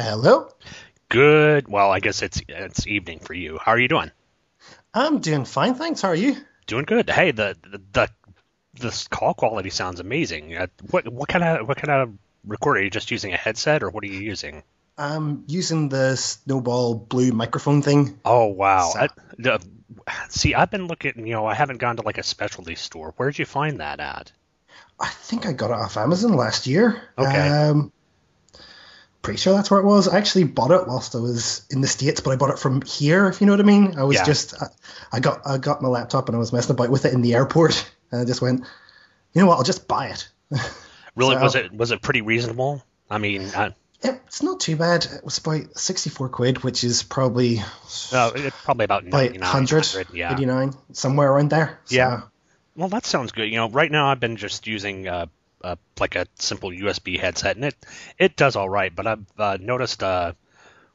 Hello. Good. Well, I guess it's it's evening for you. How are you doing? I'm doing fine, thanks. How are you? Doing good. Hey, the the, the this call quality sounds amazing. Uh, what what kind of what kind of recorder? Are you just using a headset, or what are you using? I'm using the Snowball Blue microphone thing. Oh wow! So, I, the, see, I've been looking. You know, I haven't gone to like a specialty store. Where'd you find that at? I think I got it off Amazon last year. Okay. Um, pretty sure that's where it was. I actually bought it whilst I was in the states, but I bought it from here. If you know what I mean. I was Yeah. just I, I got I got my laptop and I was messing about with it in the airport, and I just went, you know what? I'll just buy it. Really, So- was it was it pretty reasonable? I mean, uh, It's not too bad. It was about sixty four quid, which is probably uh, it, probably about 99, 100, 100, Yeah. 89, somewhere around there. So, Yeah. Well, that sounds good. You know, right now I've been just using uh, uh, like a simple USB headset, and it it does all right. But I've uh, noticed, uh,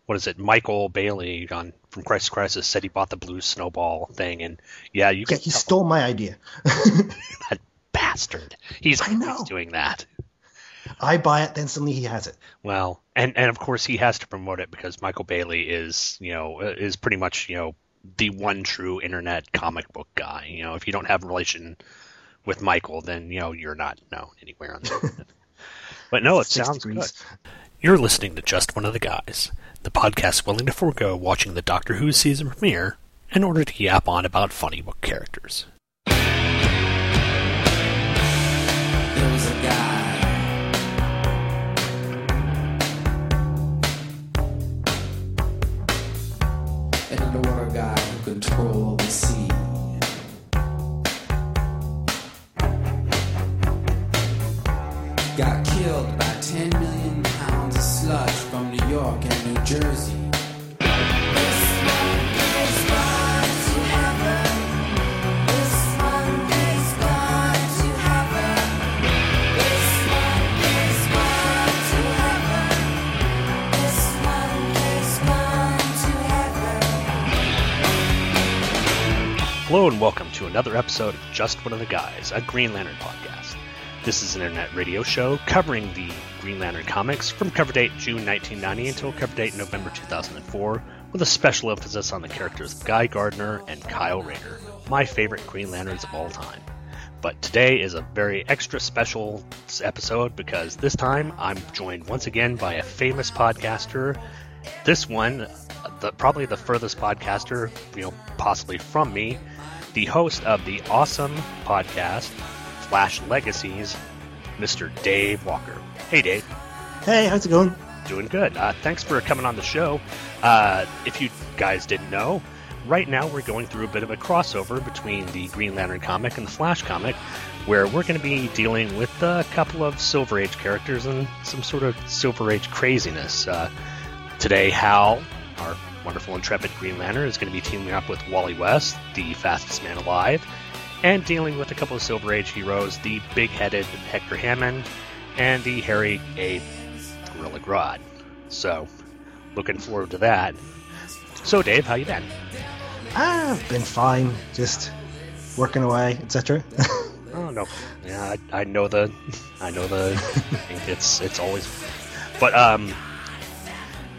what is it? Michael Bailey on from Crisis Crisis said he bought the blue snowball thing, and yeah, you Yeah, can he tell stole my idea. that bastard. He's I know. always doing that. I buy it, then suddenly he has it. Well, and and of course he has to promote it because Michael Bailey is you know is pretty much you know the one true internet comic book guy. You know, if you don't have relation with Michael, then you know you're not known anywhere on the internet. But no, it sounds degrees. good. You're listening to Just One of the Guys, the podcast willing to forego watching the Doctor Who season premiere in order to yap on about funny book characters. There was a guy. An guy who controlled the sea. Hello and welcome to another episode of Just One of the Guys, a Green Lantern podcast. This is an internet radio show covering the Green Lantern comics from cover date June 1990 until cover date November 2004, with a special emphasis on the characters of Guy Gardner and Kyle Rayner, my favorite Green Lanterns of all time. But today is a very extra special episode because this time I'm joined once again by a famous podcaster. This one, the, probably the furthest podcaster, you know, possibly from me, the host of the awesome podcast Flash Legacies, Mr. Dave Walker. Hey, Dave. Hey, how's it going? Doing good. Uh, thanks for coming on the show. Uh, if you guys didn't know, right now we're going through a bit of a crossover between the Green Lantern comic and the Flash comic, where we're going to be dealing with a couple of Silver Age characters and some sort of Silver Age craziness. Uh, today, Hal, our wonderful intrepid Green Lantern, is going to be teaming up with Wally West, the fastest man alive, and dealing with a couple of Silver Age heroes, the big-headed Hector Hammond and the hairy Abe Gorilla Grodd. So, looking forward to that. So, Dave, how you been? I've been fine, just working away, etc. Oh no, yeah, I, I know the, I know the, it's it's always, but um,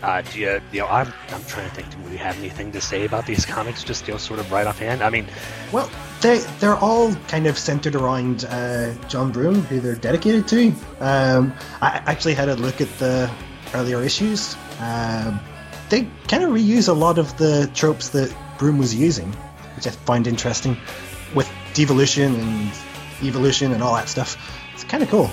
uh, do you, you know, I'm I'm trying to think. Do we have anything to say about these comics? Just you know, sort of right offhand. I mean, well, they they're all kind of centered around uh, John Broome, who they're dedicated to. Um, I actually had a look at the earlier issues. Um, they kind of reuse a lot of the tropes that Broome was using, which I find interesting, with devolution and evolution and all that stuff. It's kind of cool.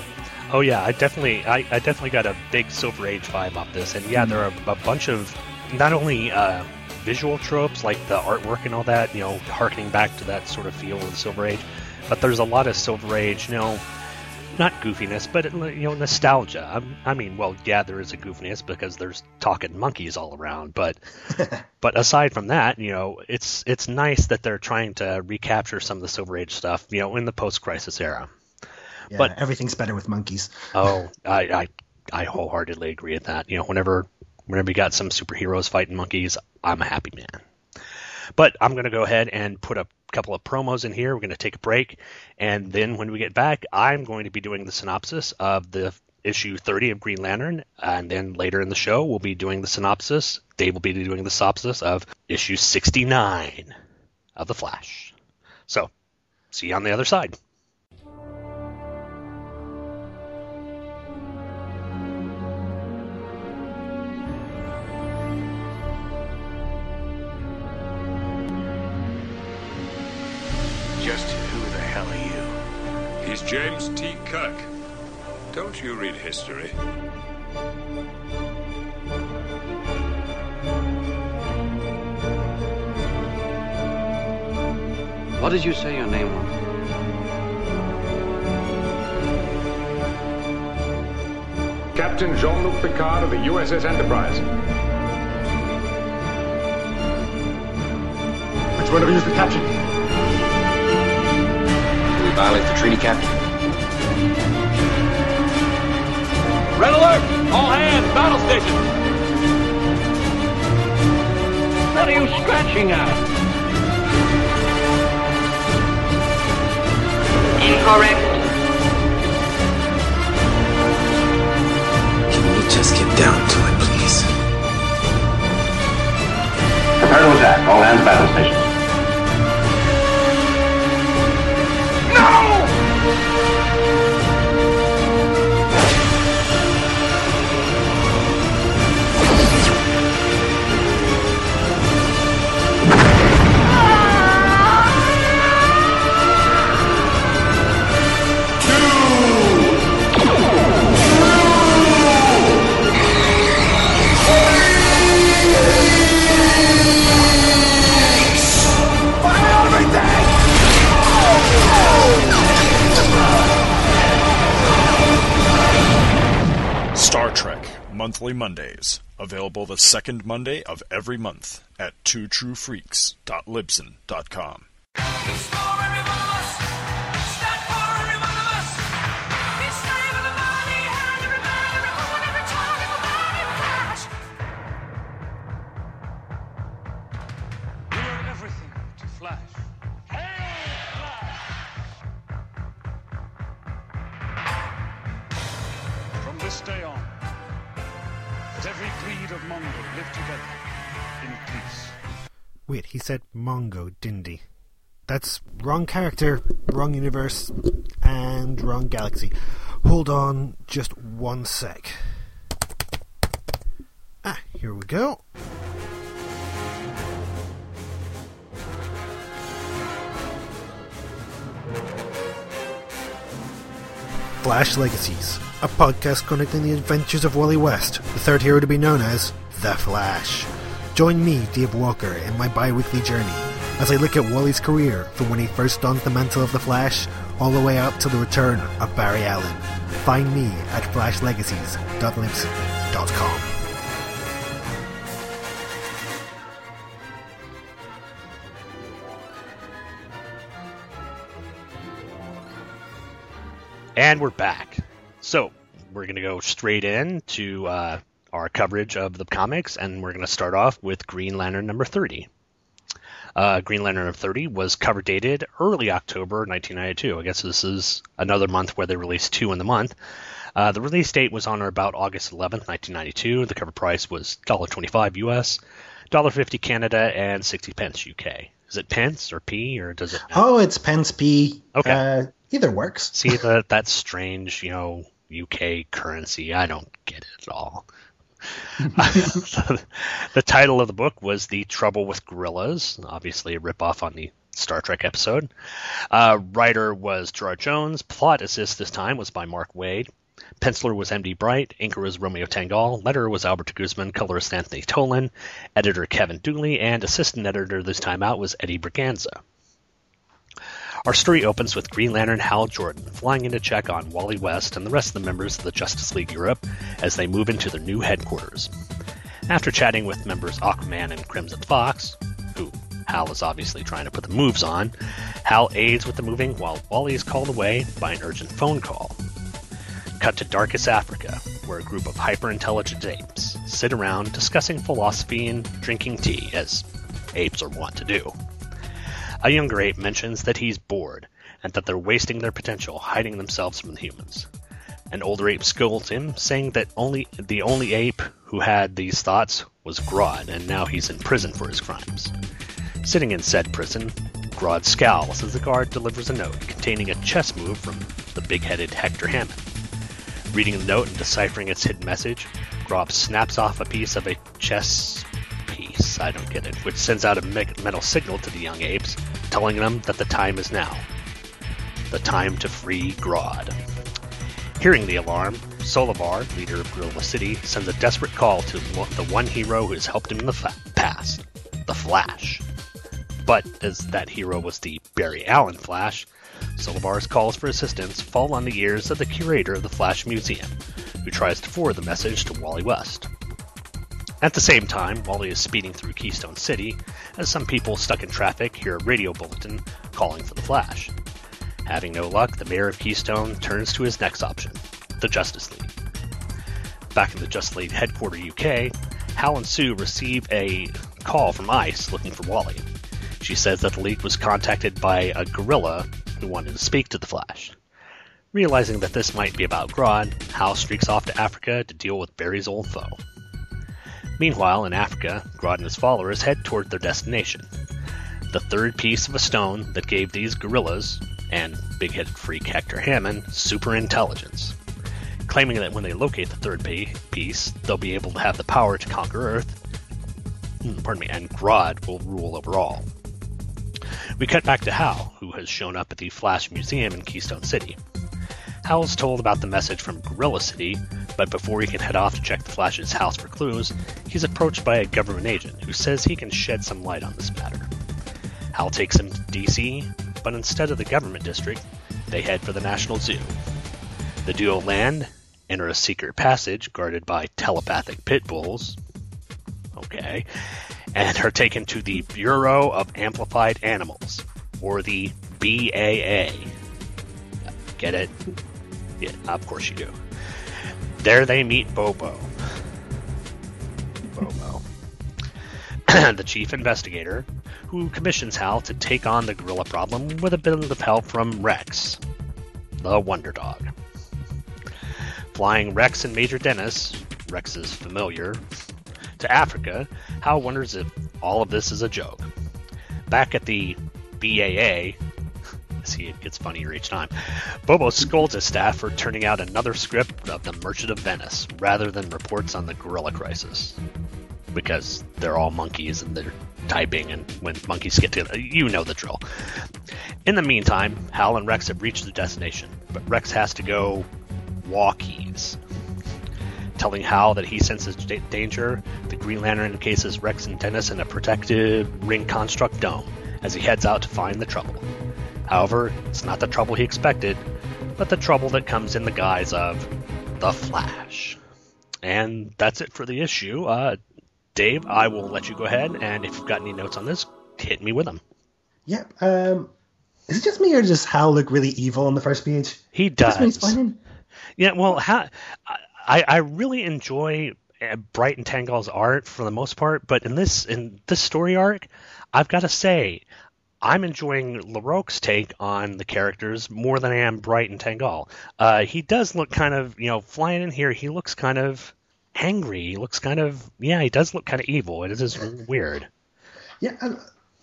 Oh yeah, I definitely, I, I definitely got a big Silver Age vibe off this, and yeah, there are a bunch of not only uh, visual tropes like the artwork and all that, you know, harkening back to that sort of feel of the Silver Age, but there's a lot of Silver Age, you know, not goofiness, but you know, nostalgia. I, I mean, well, yeah, there is a goofiness because there's talking monkeys all around, but but aside from that, you know, it's it's nice that they're trying to recapture some of the Silver Age stuff, you know, in the post-crisis era. Yeah, But- everything's better with monkeys. Oh, I, I I wholeheartedly agree with that. You know, whenever whenever you got some superheroes fighting monkeys, I'm a happy man. But I'm going to go ahead and put a couple of promos in here. We're going to take a break, and then when we get back, I'm going to be doing the synopsis of the issue 30 of Green Lantern, and then later in the show, we'll be doing the synopsis. Dave will be doing the synopsis of issue 69 of The Flash. So, see you on the other side. He's James T. Kirk. Don't you read history? What did you say your name was? Captain Jean-Luc Picard of the USS Enterprise. Which one of you is the captain? Did we violate the treaty, Captain? Red alert! All hands, battle station! What are you scratching at? Incorrect. Can we just get down to it, please? Prepare to attack. All hands battle stations. Monthly Mondays, available the second Monday of every month at twotruefreaks.libsyn.com. said Mongo, he? That's wrong character, wrong universe, and wrong galaxy. Hold on just one sec. Ah, here we go. Flash Legacies, a podcast connecting the adventures of Wally West, the third hero to be known as The Flash. Join me, Dave Walker, in my bi weekly journey as I look at Wally's career from when he first donned the mantle of The Flash all the way up to the return of Barry Allen. Find me at flashlegacies.libsyn.com. And we're back. So we're going to go straight in to uh, our coverage of the comics, and we're going to start off with Green Lantern number 30. Uh, Green Lantern number 30 was cover dated early October 1992. I guess this is another month where they released two in the month. Uh, the release date was on or about August 11th, 1992. The cover price was $1.25 US, $1.50 Canada, and 60 pence UK. Is it pence or p or does it? Oh, it's pence p. Okay. Uh, either works. See that that strange, you know, UK currency. I don't get it at all. the title of the book was The Trouble with Gorillas, obviously a ripoff on the Star Trek episode. Uh, writer was Gerard Jones. Plot assist this time was by Mark Waid. Penciler was M.D. Bright. Inker was Romeo Tanghal. Letterer was Albert Guzman. Colorist Anthony Tollin. Editor Kevin Dooley. And assistant editor this time out was Eddie Berganza. Our story opens with Green Lantern Hal Jordan flying in to check on Wally West and the rest of the members of the Justice League Europe as they move into their new headquarters. After chatting with members Aquaman and Crimson Fox, who Hal is obviously trying to put the moves on, Hal aids with the moving while Wally is called away by an urgent phone call. Cut to Darkest Africa, where a group of hyper intelligent apes sit around discussing philosophy and drinking tea, as apes are wont to do. A younger ape mentions that he's bored and that they're wasting their potential hiding themselves from the humans. An older ape scolds him, saying that only the only ape who had these thoughts was Grodd, and now he's in prison for his crimes. Sitting in said prison, Grodd scowls as the guard delivers a note containing a chess move from the big-headed Hector Hammond. Reading the note and deciphering its hidden message, Grodd snaps off a piece of a chess I don't get it, which sends out a metal signal to the young apes, telling them that the time is now. The time to free Grodd. Hearing the alarm, Solovar, leader of Gorilla City, sends a desperate call to the one hero who has helped him in the fa- past, the Flash. But as that hero was the Barry Allen Flash, Solovar's calls for assistance fall on the ears of the curator of the Flash Museum, who tries to forward the message to Wally West. At the same time, Wally is speeding through Keystone City, as some people stuck in traffic hear a radio bulletin calling for the Flash. Having no luck, the mayor of Keystone turns to his next option the Justice League. Back in the Justice League headquarters UK, Hal and Sue receive a call from ICE looking for Wally. She says that the League was contacted by a gorilla who wanted to speak to the Flash. Realizing that this might be about Grodd, Hal streaks off to Africa to deal with Barry's old foe. Meanwhile, in Africa, Grodd and his followers head toward their destination. The third piece of a stone that gave these gorillas, and big headed freak Hector Hammond, super intelligence. Claiming that when they locate the third piece, they'll be able to have the power to conquer Earth, hmm, pardon me, and Grodd will rule over all. We cut back to Hal, who has shown up at the Flash Museum in Keystone City. Hal is told about the message from Gorilla City, but before he can head off to check the Flash's house for clues, he's approached by a government agent who says he can shed some light on this matter. Hal takes him to DC, but instead of the government district, they head for the National Zoo. The duo land, enter a secret passage guarded by telepathic pit bulls. Okay, and are taken to the Bureau of Amplified Animals, or the BAA. Get it? Yeah, of course you do. There they meet Bobo. Bobo. the chief investigator, who commissions Hal to take on the gorilla problem with a bit of help from Rex, the Wonder Dog. Flying Rex and Major Dennis, Rex's familiar, to Africa, Hal wonders if all of this is a joke. Back at the BAA, see it gets funnier each time. Bobo scolds his staff for turning out another script of The Merchant of Venice rather than reports on the gorilla crisis. Because they're all monkeys and they're typing, and when monkeys get together, you know the drill. In the meantime, Hal and Rex have reached the destination, but Rex has to go walkies telling Hal that he senses danger, the Green Lantern encases Rex and Dennis in a protective ring construct dome as he heads out to find the trouble. However, it's not the trouble he expected, but the trouble that comes in the guise of the Flash. And that's it for the issue. Uh, Dave, I will let you go ahead, and if you've got any notes on this, hit me with them. Yep. Um, is it just me or does Hal look really evil on the first page? He does. Yeah. Well, I, I really enjoy Bright and Tanghal's art for the most part, but in this in this story arc, I've got to say, I'm enjoying LaRocque's take on the characters more than I am Brighton Tanghal. Uh, he does look kind of, you know, flying in here. He looks kind of angry. He looks kind of, yeah, he does look kind of evil. It is weird. Yeah, I,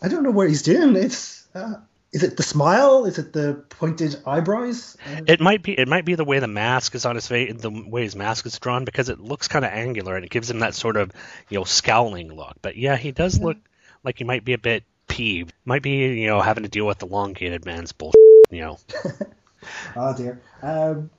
I don't know what he's doing. It's uh, is it the smile? Is it the pointed eyebrows? It might be. It might be the way the mask is on his face, the way his mask is drawn, because it looks kind of angular and it gives him that sort of you know scowling look. But yeah, he does yeah. look like he might be a bit peeved. Might be you know having to deal with the elongated man's bullshit. You know. oh dear. Um,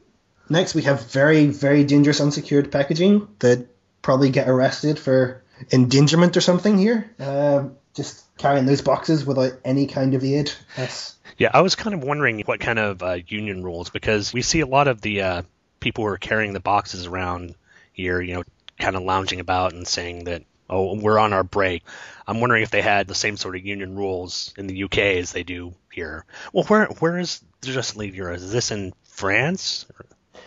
next, we have very very dangerous unsecured packaging that probably get arrested for endangerment or something here. Um, just carrying those boxes without any kind of aid. That's... Yeah, I was kind of wondering what kind of uh, union rules because we see a lot of the uh, people who are carrying the boxes around here, you know, kind of lounging about and saying that, oh, we're on our break. I'm wondering if they had the same sort of union rules in the UK as they do here. Well, where where is Justice League Europe? Is this in France?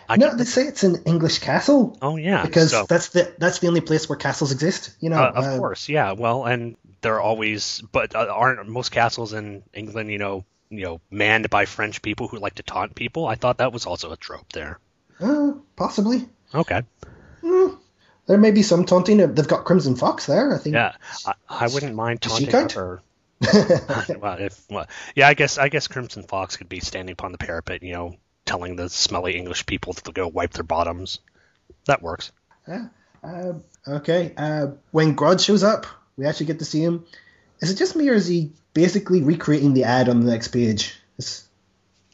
I no, they say it's an English castle. Oh yeah, because so, that's the that's the only place where castles exist. You know, uh, of uh, course, yeah. Well, and they're always, but uh, aren't most castles in England, you know, you know, manned by French people who like to taunt people? I thought that was also a trope there. Uh, possibly. Okay. Mm, there may be some taunting. They've got Crimson Fox there. I think. Yeah, I, I wouldn't mind taunting her. well, if well, yeah, I guess I guess Crimson Fox could be standing upon the parapet, you know, telling the smelly English people to go wipe their bottoms. That works. Yeah. Uh, okay. Uh, when Grodd shows up, we actually get to see him. Is it just me, or is he basically recreating the ad on the next page? It's,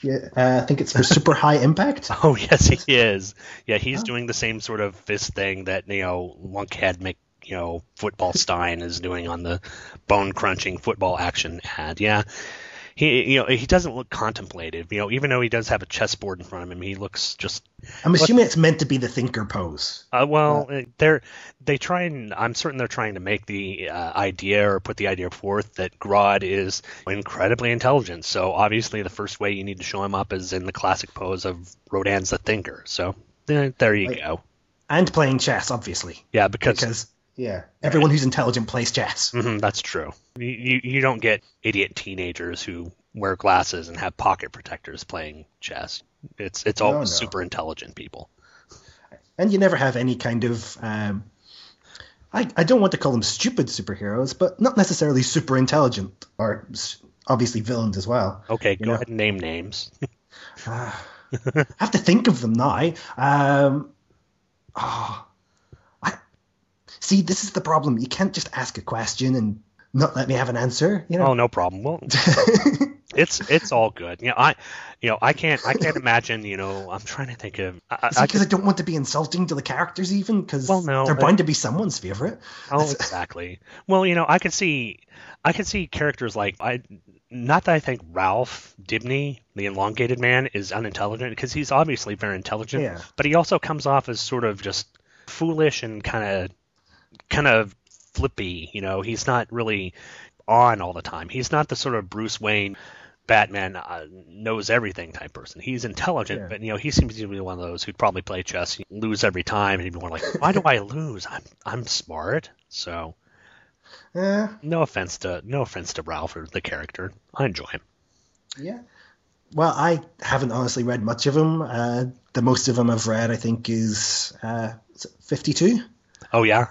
yeah, uh, I think it's for super high impact. Oh yes, he is. Yeah, he's doing the same sort of fist thing that you know Lunkhead Mc you know football Stein is doing on the bone crunching football action ad. Yeah. He, you know, he doesn't look contemplative. You know, even though he does have a chessboard in front of him, he looks just I'm assuming it's meant to be the thinker pose. Uh, well, uh, they're they try and I'm certain they're trying to make the uh, idea or put the idea forth that Grodd is incredibly intelligent. So obviously, the first way you need to show him up is in the classic pose of Rodin's the thinker. So eh, there you Like- go. And playing chess, obviously. Yeah, because, Because, yeah, everyone who's intelligent plays chess. Mhm, that's true. You, you you don't get idiot teenagers who wear glasses and have pocket protectors playing chess. It's it's all No, no. super intelligent people. And you never have any kind of. Um, I, I don't want to call them stupid superheroes, but not necessarily super intelligent, or obviously villains as well. Okay, go know. ahead and name names. I have to think of them now. Um, oh, see, this is the problem. You can't just ask a question and not let me have an answer. You know. Oh, no problem. Well, it's it's all good. You know, I you know I can't I can't imagine. You know, I'm trying to think of. I, I, because I, don't want to be insulting to the characters, even because Well, no, they're bound to be someone's favorite. Oh, exactly. Well, you know, I could see, I could see characters like I. Not that I think Ralph Dibny, the elongated man, is unintelligent because he's obviously very intelligent, Yeah. but he also comes off as sort of just foolish and kind of, kind of flippy. You know, he's not really on all the time. He's not the sort of Bruce Wayne. Batman uh, knows everything type person. He's intelligent, Yeah. but you know he seems to be one of those who'd probably play chess, lose every time, and he'd be more like, "Why do I lose? I'm I'm smart." So Uh, no offense to no offense to Ralph or the character. I enjoy him. yeah. Well, I haven't honestly read much of them. Uh, the most of them I've read, I think, is uh, 52. Oh yeah,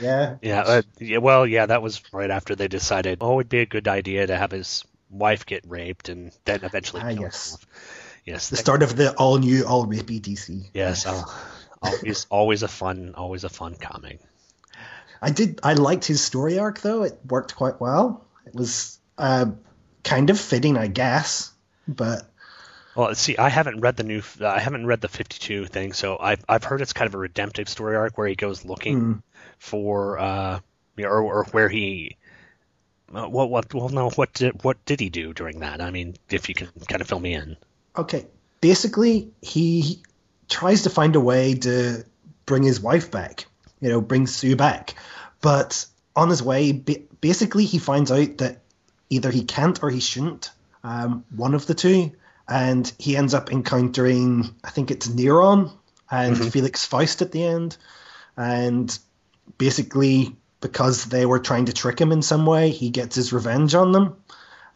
Yeah. yeah, uh, yeah. Well, yeah, that was right after they decided, oh, it'd be a good idea to have his wife get raped and then eventually Ah, kill yes. Yes, The start of the all new, all rapey DC. Yes, oh, always always a fun always a fun comic. I did. I liked his story arc though. It worked quite well. It was uh, kind of fitting, I guess. But Well, see, I haven't read the new, I haven't read the 52 thing, so I've I've heard it's kind of a redemptive story arc where he goes looking Mm. For, uh, or, or where he, uh, what what well no, what did what did he do during that? I mean, if you can kind of fill me in. okay, basically, he tries to find a way to bring his wife back. You know, bring Sue back. But on his way, basically, he finds out that either he can't or he shouldn't. Um, one of the two, and he ends up encountering, I think it's Neron and Felix Faust at the end, and basically because they were trying to trick him in some way, he gets his revenge on them.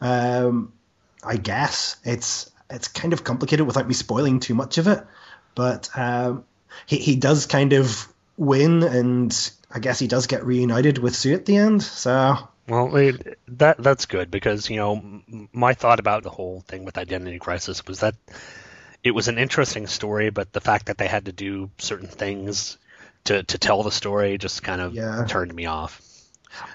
Um, I guess it's it's kind of complicated without me spoiling too much of it, but um, he he does kind of win, and I guess he does get reunited with Sue at the end. So Well, it, that that's good because you know my thought about the whole thing with Identity Crisis was that it was an interesting story, but the fact that they had to do certain things to to tell the story just kind of Yeah. turned me off.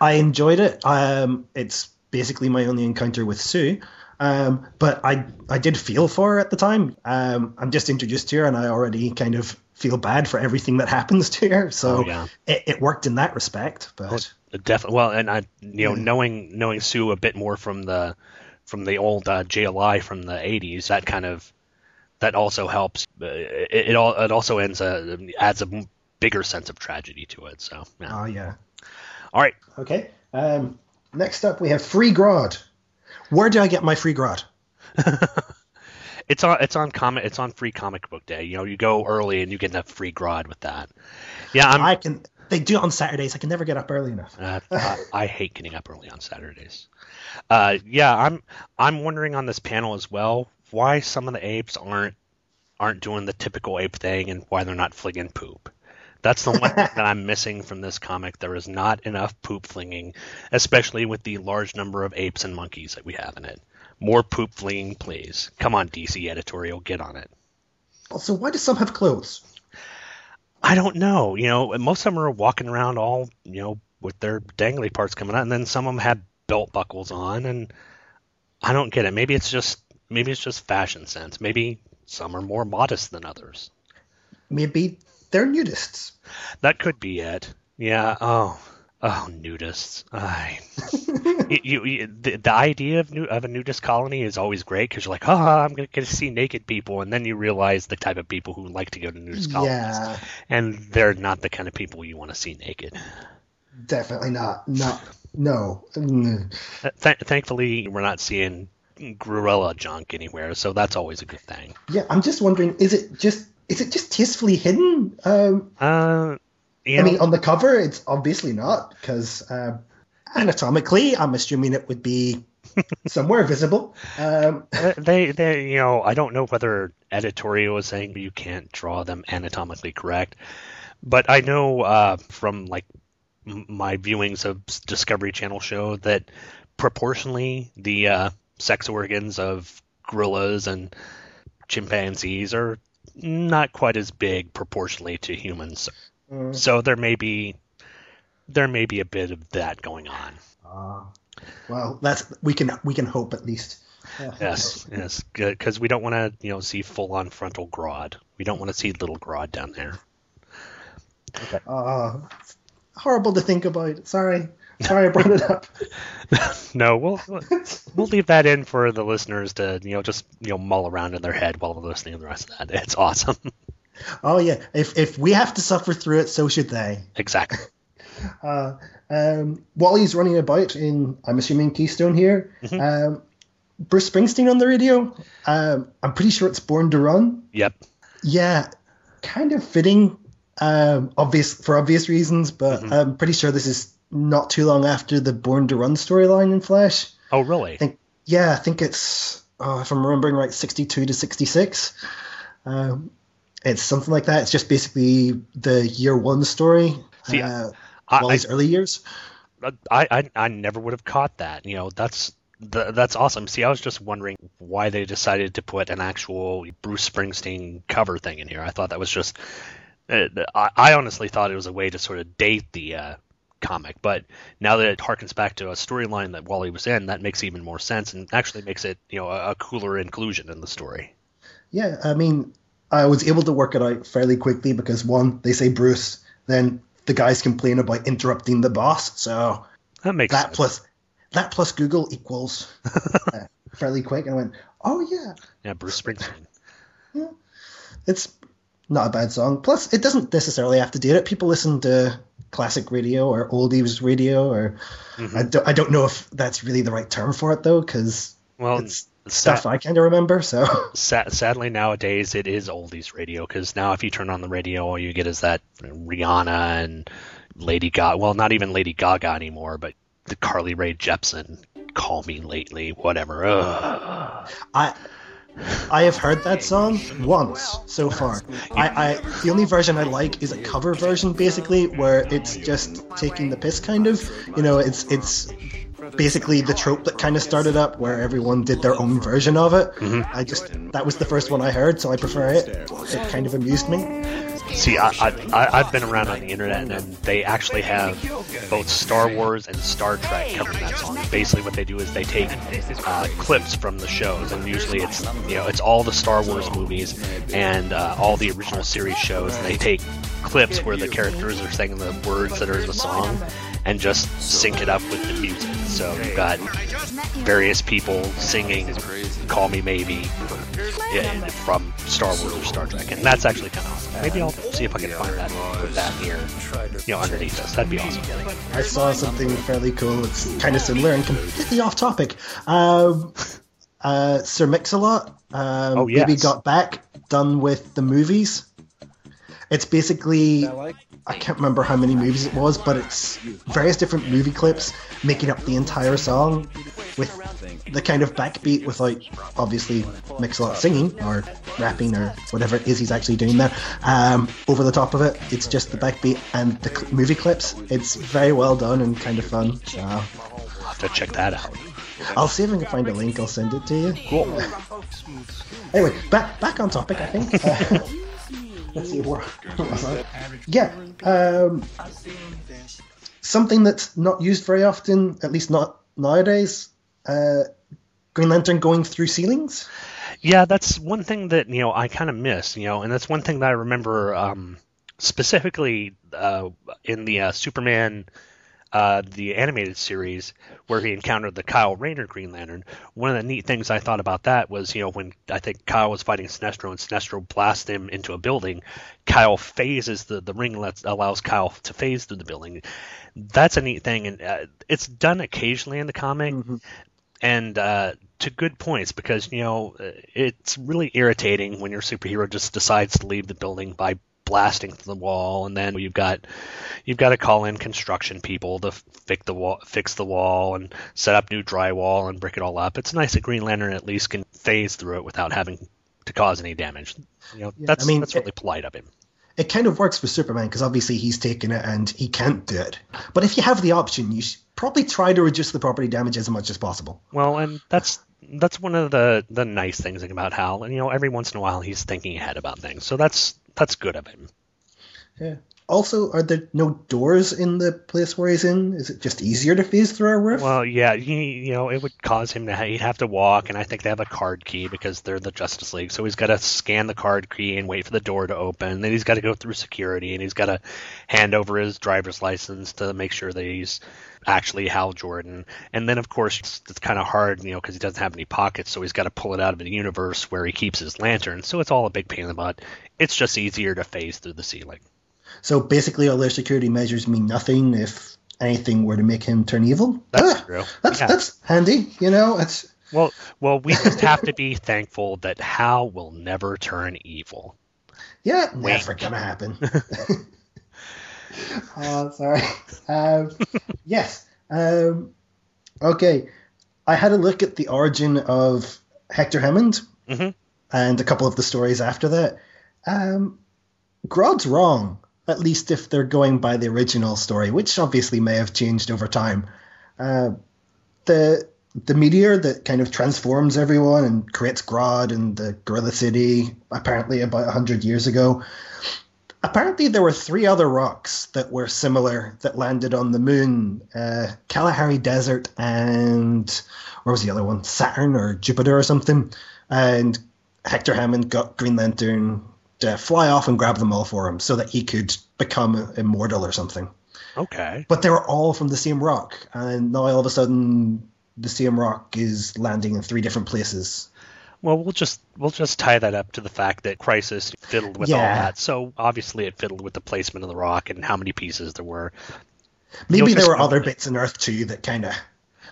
I enjoyed it. Um, it's basically my only encounter with Sue. Um, but I I did feel for her at the time. Um, I'm just introduced to her, and I already kind of feel bad for everything that happens to her. So Oh, yeah. it, it worked in that respect. But Definitely. Well, and I, you know, Yeah. knowing knowing Sue a bit more from the from the old uh, JLI from the '80s, that kind of that also helps. Uh, It, it all it also ends a adds a bigger sense of tragedy to it. So, yeah. oh yeah. all right. Okay. Um, next up, we have Free Grodd. Where do I get my Free Grodd? It's on it's on comic it's on free comic book day. You know, you go early and you get a free Grodd with that. Yeah, I'm. I can. They do it on Saturdays. I can never get up early enough. Uh, I, I hate getting up early on Saturdays. Uh, yeah, I'm I'm wondering on this panel as well why some of the apes aren't aren't doing the typical ape thing and why they're not flinging poop. That's the one that I'm missing from this comic. There is not enough poop flinging, especially with the large number of apes and monkeys that we have in it. More poop flinging, please. Come on, DC editorial, get on it. Also, why do some have clothes? I don't know. You know, most of them are walking around all, you know, with their dangly parts coming out, and then some of them have belt buckles on, and I don't get it. Maybe it's just maybe it's just fashion sense. Maybe some are more modest than others. Maybe they're nudists. That could be it. Yeah. Oh. Oh, nudists! I, you, you, the, the idea of new, of a nudist colony is always great because you're like, oh, I'm gonna get to see naked people, and then you realize the type of people who like to go to nudist colonies, Yeah, and they're not the kind of people you want to see naked. definitely not. Not no. Mm. Th- thankfully, we're not seeing gorilla junk anywhere, so that's always a good thing. Yeah, I'm just wondering, is it just is it just tastefully hidden? Um, Uh, you I mean, on the cover, it's obviously not because uh, anatomically, I'm assuming it would be somewhere visible. Um, uh, they, they, you know, I don't know whether editorial is saying you can't draw them anatomically correct, but I know uh, from like my viewings of Discovery Channel show that proportionally the uh, sex organs of gorillas and chimpanzees are not quite as big proportionally to humans. Mm. So there may be there may be a bit of that going on. uh, well, that's we can we can hope at least. Yes, yes, because we don't want to, you know, see full-on frontal Grodd. We don't want to see little Grodd down there. Uh, horrible to think about. Sorry, sorry I brought it up. No, we'll we'll leave that in for the listeners to, you know, just you know mull around in their head while they're listening to the rest of that. It's awesome. Oh yeah, if if we have to suffer through it, so should they. exactly. Uh, um, Wally's running about in, I'm assuming Keystone here. Um, Bruce Springsteen on the radio. Um, I'm pretty sure it's Born to Run. Yep. Yeah, kind of fitting, um, obvious for obvious reasons, but I'm pretty sure this is not too long after the Born to Run storyline in Flash. Oh, really? I think, yeah, I think it's, oh, if I'm remembering right, 62 to 66. Um, it's something like that. It's just basically the year one story. See, uh, I, Wally's early years. I, I I never would have caught that. You know, that's th- that's awesome. See, I was just wondering why they decided to put an actual Bruce Springsteen cover thing in here. I thought that was just. Uh, I, I honestly thought it was a way to sort of date the uh, comic, but now that it harkens back to a storyline that Wally was in, that makes even more sense and actually makes it you know a, a cooler inclusion in the story. Yeah, I mean, I was able to work it out fairly quickly because one, they say Bruce, then the guys complain about interrupting the boss, so That makes that sense. plus that plus Google equals uh, fairly quick. And I went, oh yeah, yeah, Bruce Springsteen. yeah, it's not a bad song. Plus, it doesn't necessarily have to date it. People listen to classic radio or oldies radio, or Mm-hmm. I, don't, I don't know if that's really the right term for it though, because Well, it's sa- stuff I kind of remember. So sa- sadly nowadays it is oldies radio because now if you turn on the radio, all you get is that Rihanna and Lady Gaga. Well, not even Lady Gaga anymore, but the Carly Rae Jepsen. Call me lately, whatever. Ugh. I I have heard that song once so far. I, I the only version I like is a cover version, basically, where it's just taking the piss, kind of. You know, it's it's basically the trope that kind of started up, where everyone did their own version of it. Mm-hmm. I just that was the first one I heard, so I prefer it. It kind of amused me. See, I, I, I've been around on the internet, and they actually have both Star Wars and Star Trek covering that song. Basically, what they do is they take uh, clips from the shows, and usually it's you know it's all the Star Wars movies and uh, all the original series shows, and they take clips where the characters are saying the words that are in the song, and just sync it up with the music. So you've got various people singing "Call Me Maybe" yeah, from Star Wars or Star Trek, and that's actually kind of awesome. Maybe I'll see if I can find that and put that here, you know, underneath this. That'd be awesome. I saw something fairly cool. It's kind of similar and completely off topic. Um, uh, Sir Mix-a-Lot, um, Oh, yes. Baby Got Back, done with the movies. It's basically I can't remember how many movies it was, but it's various different movie clips making up the entire song. with the kind of backbeat without obviously Mix-a-Lot singing or rapping or whatever it is he's actually doing there. Um, over the top of it, it's just the backbeat and the cl- movie clips. It's very well done and kind of fun. So I'll have to check that out. I'll see if I can find a link. I'll send it to you. Cool. Anyway, back back on topic. I think. Uh, let's see where. where was I? Yeah. Um, something that's not used very often, at least not nowadays. Uh, Green Lantern going through ceilings. Yeah, that's one thing that you know I kind of miss, you know, and that's one thing that I remember um, specifically uh, in the uh, Superman, uh, the animated series, where he encountered the Kyle Rayner Green Lantern. One of the neat things I thought about that was, you know, when I think Kyle was fighting Sinestro and Sinestro blasts him into a building, Kyle phases the the ring lets allows Kyle to phase through the building. That's a neat thing, and uh, it's done occasionally in the comic and uh, to good points because you know uh, it's really irritating when your superhero just decides to leave the building by blasting through the wall, and then you've got you've got to call in construction people to fix the wall, fix the wall, and set up new drywall and brick it all up. It's nice that Green Lantern at least can phase through it without having to cause any damage. You know, Yeah, that's I mean, that's really polite of him. It kind of works for Superman because obviously he's taken it and he can't do it. But if you have the option, you should probably try to reduce the property damage as much as possible. Well, and that's that's one of the the nice things about Hal. And you know, every once in a while he's thinking ahead about things, so that's that's good of him. Yeah. Also, are there no doors in the place where he's in? Is it just easier to phase through a roof? Well, yeah, he, you know, it would cause him to ha- he'd have to walk, and I think they have a card key because they're the Justice League. So he's got to scan the card key and wait for the door to open. Then he's got to go through security, and he's got to hand over his driver's license to make sure that he's actually Hal Jordan. And then, of course, it's, it's kind of hard, you know, because he doesn't have any pockets, so he's got to pull it out of the universe where he keeps his lantern. So it's all a big pain in the butt. It's just easier to phase through the ceiling. So basically, all their security measures mean nothing if anything were to make him turn evil. That's Ah, true. That's Yeah. that's handy, you know. It's Well, well, we just have to be thankful that Hal will never turn evil. yeah, Wink. never gonna happen. oh, sorry. Um, yes. Um, okay. I had a look at the origin of Hector Hammond Mhm. and a couple of the stories after that. Um, Grodd's wrong, at least if they're going by the original story, which obviously may have changed over time. Uh, the the meteor that kind of transforms everyone and creates Grodd and the Gorilla City, apparently about hundred years ago. Apparently, there were three other rocks that were similar that landed on the moon: uh, Kalahari Desert and where was the other one? Saturn or Jupiter or something. And Hector Hammond got Green Lantern to fly off and grab them all for him so that he could become immortal or something. Okay. But they were all from the same rock, and now all of a sudden the same rock is landing in three different places. Well, we'll just we'll just tie that up to the fact that Crisis fiddled with all that. So obviously, it fiddled with the placement of the rock and how many pieces there were. Maybe You'll there were other that. bits in Earth too that kind of.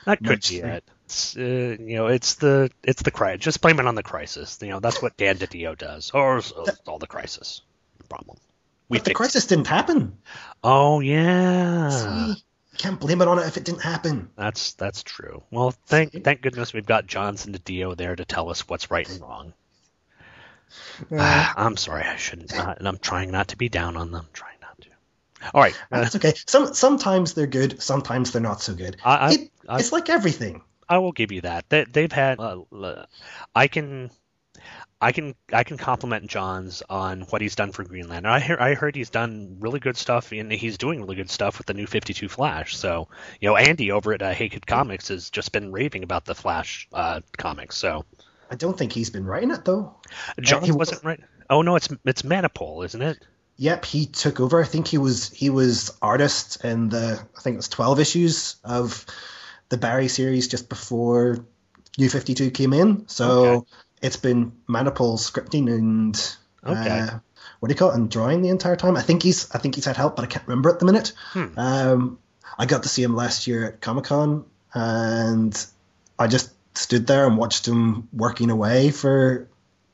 That could be it. It's, uh, you know, it's the it's the crisis. Just blame it on the crisis. You know, that's what Dan DiDio does, or it's all the crisis problem. We But the crisis didn't happen. Oh yeah, See, can't blame it on it if it didn't happen. that's that's true. Well, thank thank goodness we've got Johnson DiDio there to tell us what's right and wrong. I'm sorry, I shouldn't. Not, and I'm trying not to be down on them. I'm Trying not to. All right. uh, That's okay. Some sometimes they're good, sometimes they're not so good. I- I- It- I- it's like everything. I will give you that. They, they've had. Uh, l- I can. I can I can compliment Johns on what he's done for Green Lantern. I hear I heard he's done really good stuff and he's doing really good stuff with the new 52 Flash. So you know Andy over at uh, Hey Kid Comics has just been raving about the Flash uh, comics. So I don't think he's been writing it though. Johns he- wasn't right. Oh no, it's it's Manapul, isn't it? Yep, he took over. I think he was he was artist in the I think it was twelve issues of the Barry series just before New Fifty Two came in. So Okay. It's been Manapul scripting and Okay. uh, what do you call it and drawing the entire time. I think he's I think he's had help, but I can't remember at the minute. Hmm. Um, I got to see him last year at Comic Con, and I just stood there and watched him working away for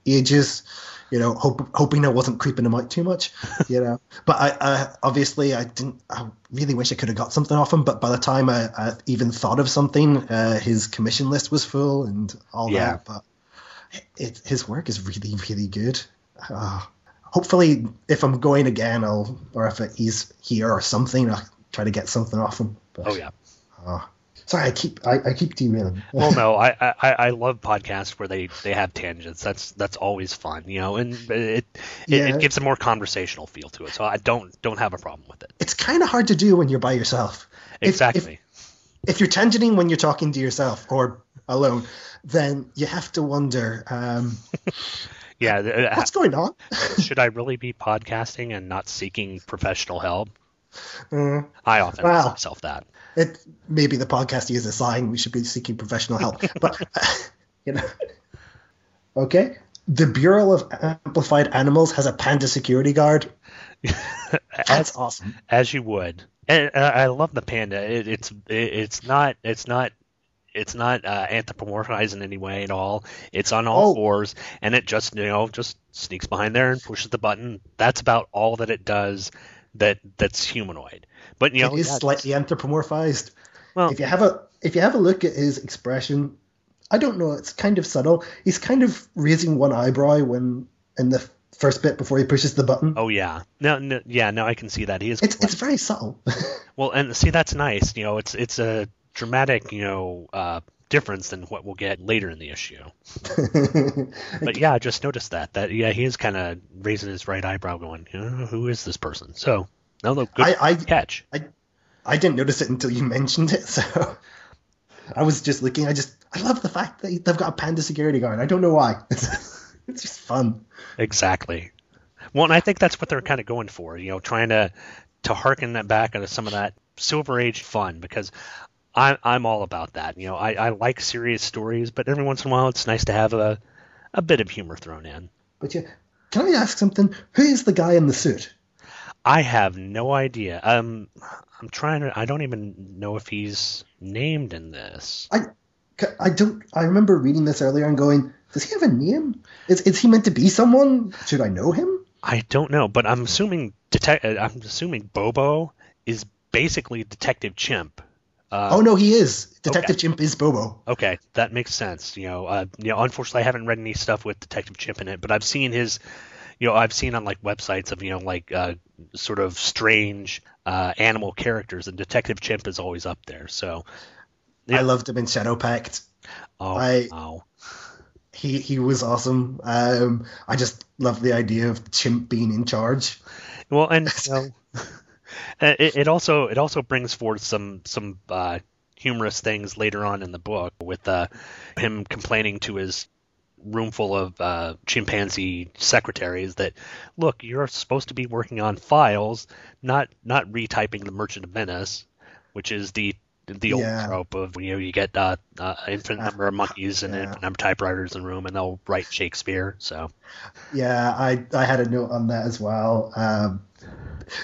ages. you know, hope, hoping I wasn't creeping him out too much, you know. but I, I obviously I didn't. I really wish I could have got something off him. But by the time I, I even thought of something, uh, his commission list was full and all Yeah. that. But it, his work is really, really good. Uh, hopefully, if I'm going again, I'll or if he's here or something, I'll try to get something off him. But, Oh yeah. uh, sorry, I keep I, I keep derailing. Well, no, I, I, I love podcasts where they, they have tangents. That's that's always fun, you know, and it it, Yeah. it gives a more conversational feel to it. So I don't don't have a problem with it. it's kind of hard to do when you're by yourself. If- Exactly. If, if you're tangenting when you're talking to yourself or alone, then you have to wonder um, yeah. th- what's going on. should I really be podcasting and not seeking professional help? Uh, I often Wow. ask myself that. it maybe the podcast is a sign we should be seeking professional help, but you know. Okay, the Bureau of Amplified Animals has a panda security guard. That's awesome. as you would. And uh, I love the panda. It, it's it, it's not it's not it's not uh, anthropomorphized in any way at all. It's on all Oh. fours, and it just you know just sneaks behind there and pushes the button. That's about all that it does. That that's humanoid. But you know it is yeah, slightly anthropomorphized. Well- if you have a if you have a look at his expression, I don't know, it's kind of subtle. He's kind of raising one eyebrow when in the first bit before he pushes the button. Oh yeah, no, no, yeah, no, I can see that he is. It's it's very subtle. Well, and see, that's nice. You know, it's it's a dramatic, you know, uh, difference than what we'll get later in the issue. But yeah, I just noticed that. That yeah, he is kind of raising his right eyebrow, going, "Who is this person?" So, no, no, good I, I catch. I I didn't notice it until you mentioned it, so I was just looking. I just I love the fact that they've got a panda security guard. I don't know why. It's, it's just fun. Exactly. Well, and I think that's what they're kind of going for. You know, trying to to harken that back into some of that Silver Age fun because. I'm I'm all about that. You know, I, I like serious stories, but every once in a while it's nice to have a a bit of humor thrown in. But yeah, can I ask something? Who is the guy in the suit? I have no idea. Um, I'm trying to. I don't even know if he's named in this. I, I don't. I remember reading this earlier and going, "Does he have a name? Is is he meant to be someone? Should I know him?" I don't know, but I'm assuming detect. I'm assuming Bobo is basically Detective Chimp. Uh, oh no, he is. Detective okay. Chimp is Bobo. Okay, that makes sense. You know, uh, you know, unfortunately, I haven't read any stuff with Detective Chimp in it, but I've seen his. You know, I've seen on like websites of you know like uh, sort of strange uh, animal characters, and Detective Chimp is always up there. So, I loved him in Shadow Pact. oh, I- wow. He he was awesome. Um, I just love the idea of Chimp being in charge. Well, and you know, it, it also it also brings forth some some uh, humorous things later on in the book with uh, him complaining to his room full of uh, chimpanzee secretaries that look you're supposed to be working on files not not retyping the merchant of venice which is the the old Yeah. trope of you know you get uh, uh, infinite number of monkeys and yeah. infinite number of typewriters in the room and they'll write shakespeare so Yeah, I I had a note on that as well. Um,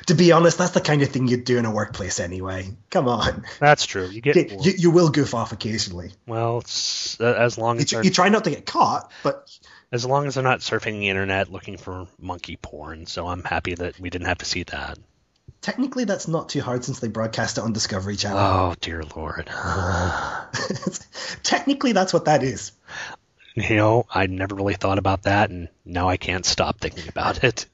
to be honest, that's the kind of thing you'd do in a workplace anyway. Come on, that's true you get you, you, you will goof off occasionally. well it's, uh, as long as they're you try not to get caught, but As long as they're not surfing the internet looking for monkey porn, so I'm happy that we didn't have to see that. technically that's not too hard since they broadcast it on Discovery Channel. Oh dear lord. technically, that's what that is. you know, I never really thought about that, and now I can't stop thinking about it.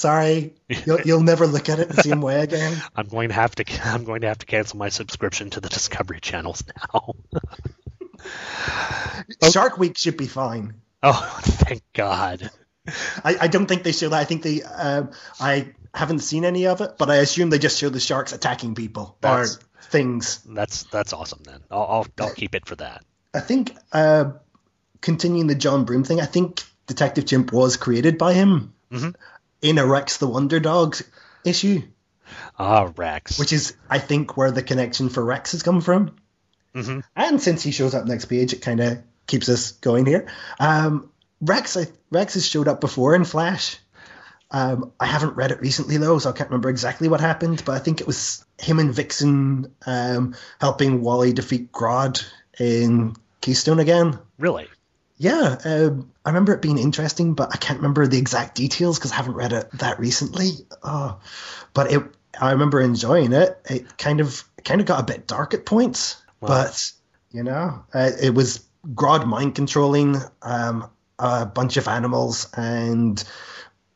Sorry, you'll, you'll never look at it the same way again. I'm going to have to. I'm going to have to cancel my subscription to the Discovery channels now. Shark Week should be fine. oh, thank God. I, I don't think they show that. I think they. Um, I haven't seen any of it, but I assume they just show the sharks attacking people That's- or things. That's that's awesome. Then I'll I'll, I'll keep it for that. I think uh, continuing the John Broome thing. I think Detective Chimp was created by him Mhm. In a Rex the Wonder Dog issue, Ah, Rex. which is I think where the connection for Rex has come from. Mhm. And since he shows up next page, it kind of keeps us going here. Um, Rex, I, Rex has showed up before in Flash. Um, I haven't read it recently though, so I can't remember exactly what happened. But I think it was him and Vixen um, helping Wally defeat Grodd in Keystone again. really? Yeah, um, I remember it being interesting, but I can't remember the exact details because I haven't read it that recently. Oh, but it, I remember enjoying it. It kind of kind of got a bit dark at points, Wow. but you know, uh, it was Grodd mind controlling um, a bunch of animals and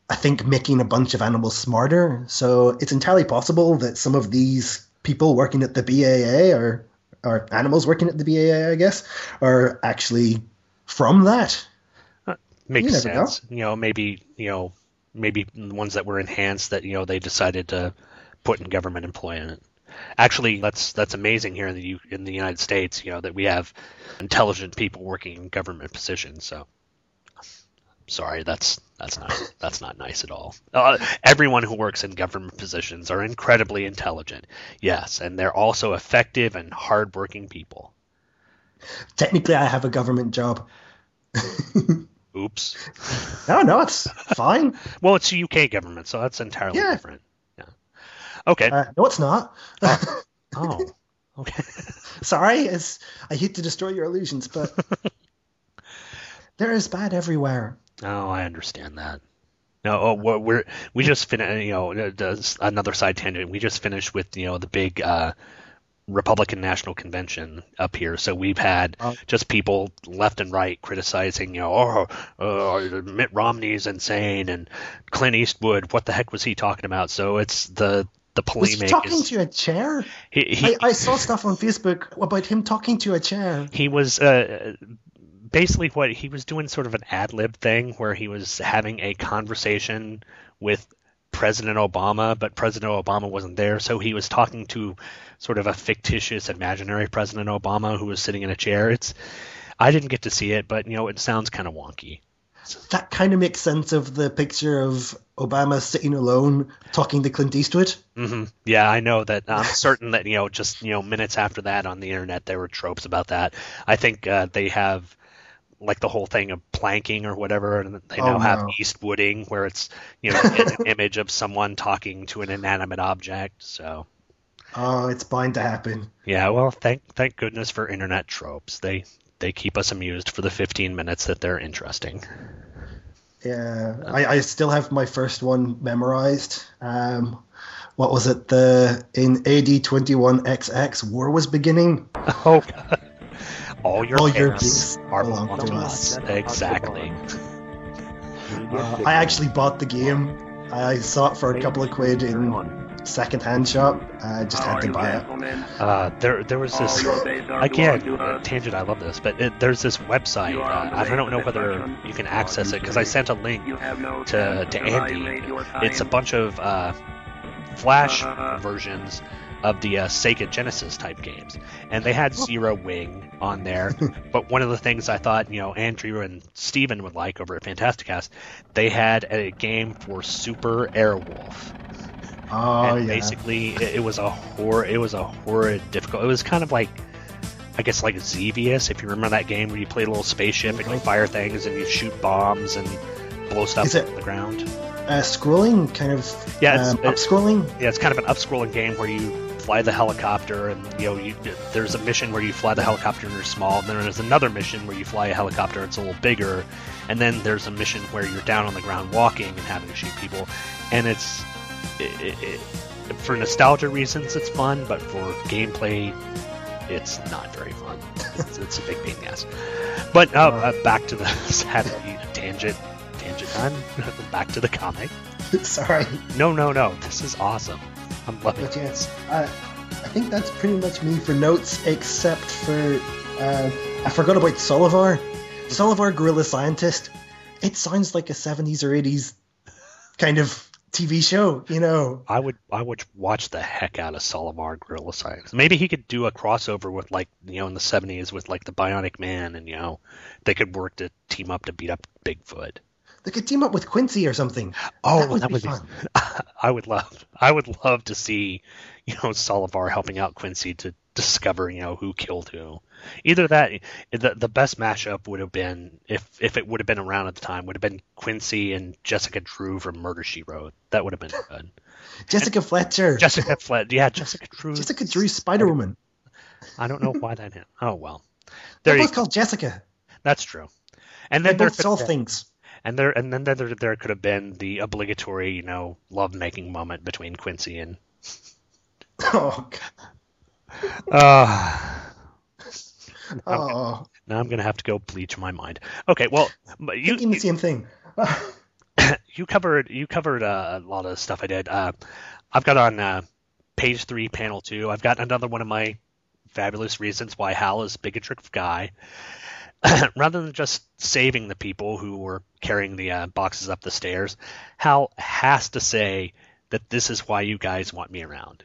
I think making a bunch of animals smarter. So it's entirely possible that some of these people working at the BAA or or animals working at the BAA, I guess, are actually from that. Makes You never know. sense. You know, maybe you know, maybe the ones that were enhanced that you know they decided to put in government employment. Actually, that's that's amazing here in the U- in the United States. You know that we have intelligent people working in government positions. So, sorry, that's that's not that's not nice at all. Uh, everyone who works in government positions are incredibly intelligent. Yes, and they're also effective and hardworking people. Technically, I have a government job. Oops. No, no, it's fine. Well, it's the UK government, so that's entirely Yeah. different. Yeah. Okay. Uh, no, it's not. oh. Okay. Sorry, it's, I hate to destroy your illusions, but there is bad everywhere. Oh, I understand that. No, oh, we're, we're we just finished. You know, another side tangent. We just finished with you know the big uh, Republican National Convention up here. So we've had Oh. just people left and right criticizing. You know, oh, uh, Mitt Romney's insane and Clint Eastwood. What the heck was he talking about? So it's the the Was he talking is to a chair? he, he, I, I saw stuff on Facebook about him talking to a chair. he was uh, basically what he was doing sort of an ad lib thing where he was having a conversation with President Obama, but President Obama wasn't there, so he was talking to sort of a fictitious imaginary President Obama who was sitting in a chair. It's I didn't get to see it, but you know it sounds kind of wonky. That kind of makes sense of the picture of Obama sitting alone talking to Clint Eastwood. hmm Yeah, I know that. I'm certain that you know, just you know, minutes after that on the internet, there were tropes about that. I think uh, they have like the whole thing of planking or whatever, and they Oh, now have no. Eastwooding, where it's you know an image of someone talking to an inanimate object. So Oh, it's bound to happen. yeah, well, thank thank goodness for internet tropes. They they keep us amused for the 15 minutes that they're interesting. Yeah, I, I still have my first one memorized. Um, what was it? The in AD twenty one XX war was beginning. Oh God. All your All your gifts gifts are belong belong to to us. us. Exactly. Uh, I actually bought the game. I saw it for a couple of quid in second-hand shop. I just had to buy it. Uh, there, there was this again tangent. I love this, but it, there's this website. Uh, I don't know whether you can access it because I sent a link to to Andy. It's a bunch of uh, Flash versions of the uh, Sega Genesis type games, and they had Zero Wing on there. but one of the things I thought you know Andrew and Steven would like over at Fantasticast, they had a game for Super Airwolf Oh and yeah. basically it, it was a hor it was a horrid difficult it was kind of like I guess like Xevious if you remember that game where you play a little spaceship and you fire things and you shoot bombs and blow stuff Is it- on the ground Uh, scrolling, kind of. Yeah, it's- um, up scrolling. yeah it's kind of an up scrolling game where you fly the helicopter and you know you there's a mission where you fly the helicopter and you're small and then there's another mission where you fly a helicopter and it's a little bigger and then there's a mission where you're down on the ground walking and having to shoot people. And it's it, it, it, for nostalgia reasons it's fun but for gameplay it's not very fun. It's, it's a big pain in the ass. But uh, uh, back to the sad tangent tangent time. Back to the comic. Sorry, no no no. This is awesome i'm loving but yes, uh, I think that's pretty much me for notes, except for uh, I forgot about Solovar. Solovar, Gorilla Scientist. It sounds like a '70s or '80s kind of TV show, you know. I would I would watch the heck out of Solomar Gorilla Science. Maybe he could do a crossover with like you know in the seventies with like the Bionic Man and you know they could work to team up to beat up Bigfoot. They could team up with Quincy or something. Oh, that would that be would be- fun. I would love I would love to see you know Solovar helping out Quincy to discover you know who killed who. Either that the the best mashup would have been if if it would have been around at the time would have been Quincy and Jessica Drew from Murder She Wrote. That would have been good. Jessica Fletcher. Jessica Fletcher. yeah, Jessica Drew. Jessica Drew, Spider Woman. I don't know why that happened. Oh well, They're both called Jessica. That's true. And then there both solve things. And there and then there, there could have been the obligatory, you know, lovemaking moment between Quincy and. Oh, Uh, oh now I'm gonna have to go bleach my mind. Okay, well, you the same thing. you covered you covered uh, a lot of stuff I did. Uh, I've got on uh, page three, panel two. I've got another one of my fabulous reasons why Hal is a bigotric guy. Rather than just saving the people who were carrying the uh, boxes up the stairs, Hal has to say that this is why you guys want me around.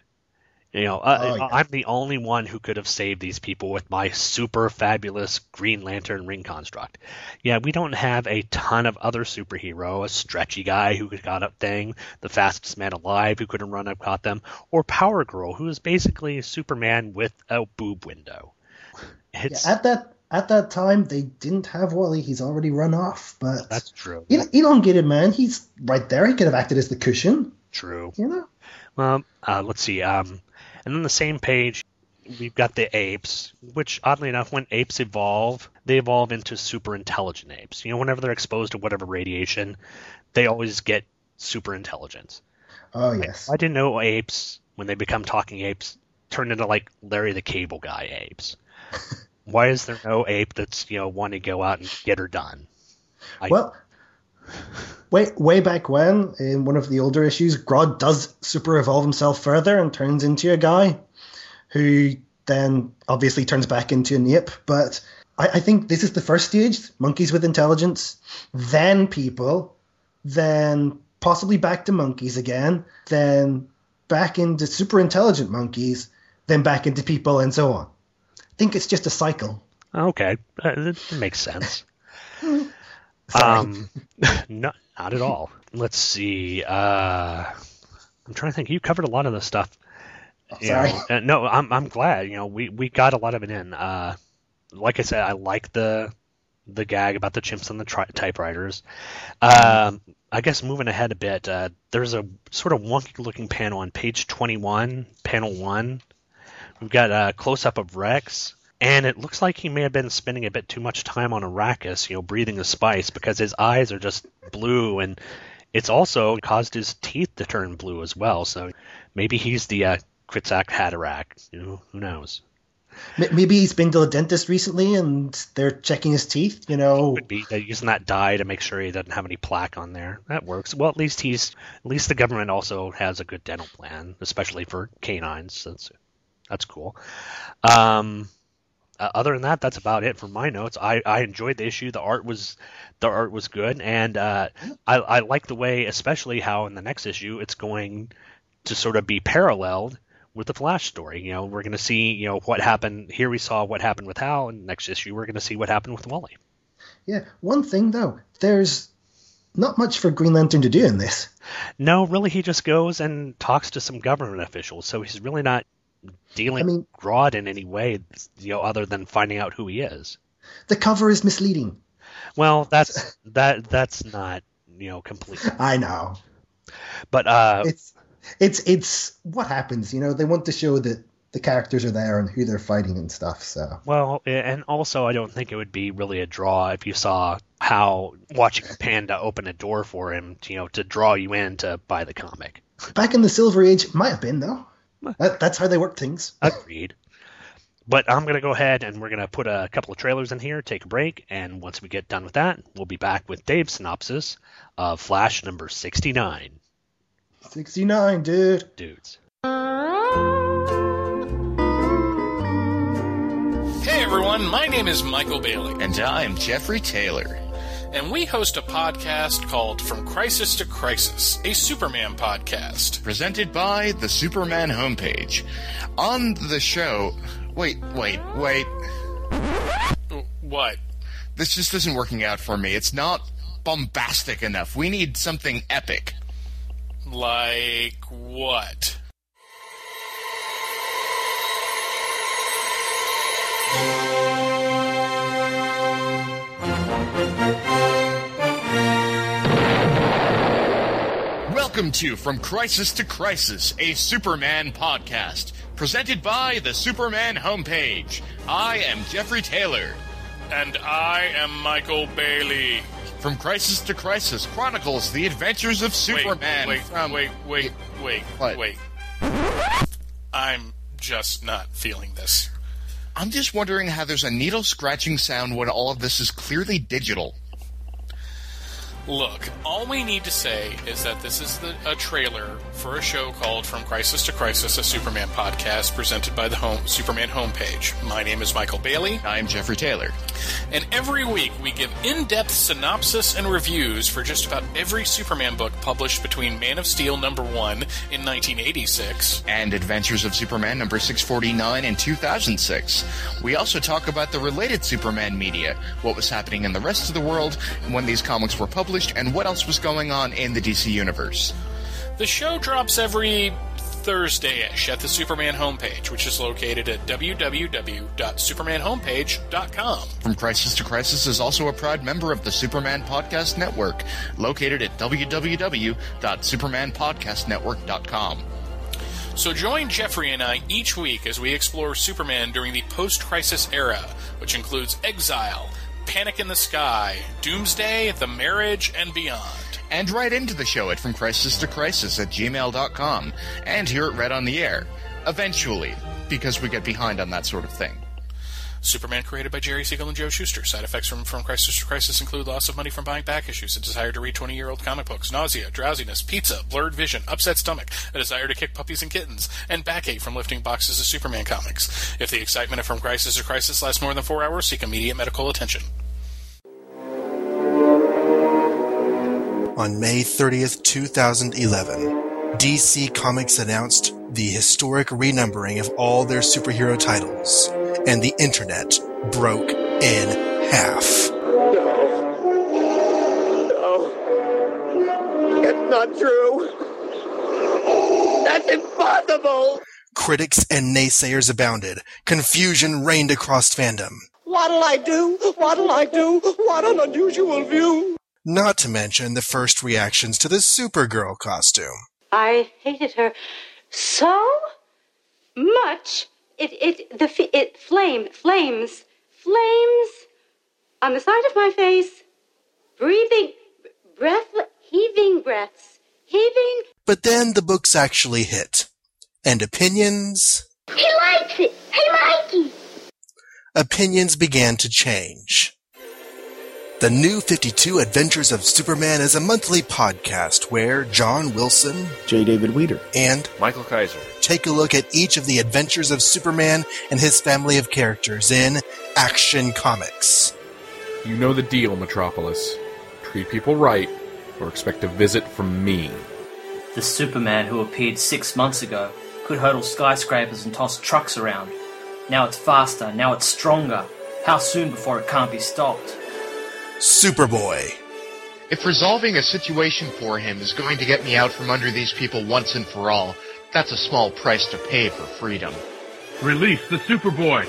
You know, uh, Oh, yeah. I'm the only one who could have saved these people with my super fabulous Green Lantern ring construct. Yeah, we don't have a ton of other superhero, a stretchy guy who could got up thing, the fastest man alive who could have run up caught them, or Power Girl who is basically Superman with a boob window. It's At that at that time, they didn't have Wally. He's already run off. But that's true. El- elongated man, he's right there. He could have acted as the cushion. True. You know. Well, uh, let's see. Um, and then the same page, we've got the apes, which oddly enough, when apes evolve, they evolve into super intelligent apes. You know, whenever they're exposed to whatever radiation, they always get super intelligence. Oh yes. I didn't know apes, when they become talking apes, turn into like Larry the Cable Guy apes. Why is there no ape that's, you know, want to go out and get her done? I- Well, way way back when, in one of the older issues, Grodd does super evolve himself further and turns into a guy who then obviously turns back into an ape. But I, I think this is the first stage: monkeys with intelligence, then people, then possibly back to monkeys again, then back into super intelligent monkeys, then back into people, and so on. I think it's just a cycle. Okay, uh, that makes sense. Um, no, not at all. Let's see. Uh, I'm trying to think. You covered a lot of the stuff. you sorry. know. Uh, no, I'm I'm glad. You know, we we got a lot of it in. Uh, like I said, I like the the gag about the chimps and the tri- typewriters. Um, I guess moving ahead a bit, uh, there's a sort of wonky looking panel on page 21, panel one. We've got a close up of Rex, and it looks like he may have been spending a bit too much time on Arrakis, you know, breathing the spice because his eyes are just blue, and it's also caused his teeth to turn blue as well. So maybe he's the uh, Kwisatz Haderach. You know, who knows? Maybe he's been to the dentist recently and they're checking his teeth. You know, Could be they're using that dye to make sure he doesn't have any plaque on there. That works. Well, at least he's at least the government also has a good dental plan, especially for canines. That's that's cool. Um, uh, other than that, that's about it for my notes. I, I enjoyed the issue. The art was the art was good, and uh, I I like the way, especially how in the next issue it's going to sort of be paralleled with the Flash story. You know, we're going to see you know what happened here. We saw what happened with Hal, and next issue we're going to see what happened with Wally. Yeah, one thing though, there's not much for Green Lantern to do in this. No, really, he just goes and talks to some government officials. So he's really not dealing I mean- with Grodd in any way, you know, other than finding out who he is. The cover is misleading. Well, that's that that's not you know complete. I know. But uh, It's it's it's what happens. You know, they want to show that the characters are there and who they're fighting and stuff. So well, and also I don't think it would be really a draw if you saw how watching panda open a door for him, you know, to draw you in to buy the comic. back in the Silver Age, might have been though. That, that's how they work things. Agreed. But I'm going to go ahead and we're going to put a couple of trailers in here, take a break, and once we get done with that, we'll be back with Dave's synopsis of Flash number 69. Sixty nine, dude. Dudes. Hey everyone, my name is Michael Bailey. And I'm Jeffrey Taylor. And we host a podcast called From Crisis to Crisis, a Superman podcast. Presented by the Superman homepage. On the show. Wait, wait, wait. What? This just isn't working out for me. It's not bombastic enough. We need something epic. Like what? Welcome to From Crisis to Crisis, a Superman podcast. Presented by the Superman homepage. I am Jeffrey Taylor. And I am Michael Bailey. From Crisis to Crisis Chronicles The Adventures of Superman. Wait, from... wait, wait, wait, What? wait. I'm just not feeling this. I'm just wondering how there's a needle scratching sound when all of this is clearly digital. Look, all we need to say is that this is the, a trailer for a show called From Crisis to Crisis, a Superman podcast presented by the home, Superman homepage. My name is Michael Bailey. I'm Jeffrey Taylor. And every week we give in depth synopsis and reviews for just about every Superman book published between Man of Steel number 1 in 1986 and Adventures of Superman number 649 in 2006. We also talk about the related Superman media, what was happening in the rest of the world when these comics were published, and what else was going on in the DC universe. The show drops every Thursday-ish at the Superman homepage, which is located at www.supermanhomepage.com. From Crisis to Crisis is also a proud member of the Superman Podcast Network, located at www.supermanpodcastnetwork.com. So join Jeffrey and I each week as we explore Superman during the post-crisis era, which includes Exile, Panic in the Sky, Doomsday, The Marriage, and beyond. And write into the show at From Crisis to Crisis at gmail.com and hear it read on the air. Eventually, because we get behind on that sort of thing. Superman created by Jerry Siegel and Joe Shuster. Side effects from From Crisis to Crisis include loss of money from buying back issues, a desire to read 20 year old comic books, nausea, drowsiness, pizza, blurred vision, upset stomach, a desire to kick puppies and kittens, and backache from lifting boxes of Superman comics. If the excitement of From Crisis to Crisis lasts more than four hours, seek immediate medical attention. On May 30th, 2011, DC Comics announced the historic renumbering of all their superhero titles, and the internet broke in half. No. It's not true. That's impossible. Critics and naysayers abounded. Confusion reigned across fandom. What'll I do? What'll I do? What an unusual view. Not to mention the first reactions to the Supergirl costume. I hated her so much. It it the f- it flame flames flames on the side of my face, breathing, breath, heaving breaths, heaving. But then the books actually hit, and opinions He likes it. Hey, Mikey. opinions began to change. The New 52 Adventures of Superman is a monthly podcast where John Wilson, J. David Weeder, and Michael Kaiser take a look at each of the adventures of Superman and his family of characters in Action Comics. You know the deal, Metropolis. Treat people right, or expect a visit from me. The Superman who appeared six months ago could hurdle skyscrapers and toss trucks around. Now it's faster, now it's stronger. How soon before it can't be stopped? Superboy. If resolving a situation for him is going to get me out from under these people once and for all, that's a small price to pay for freedom. Release the Superboy.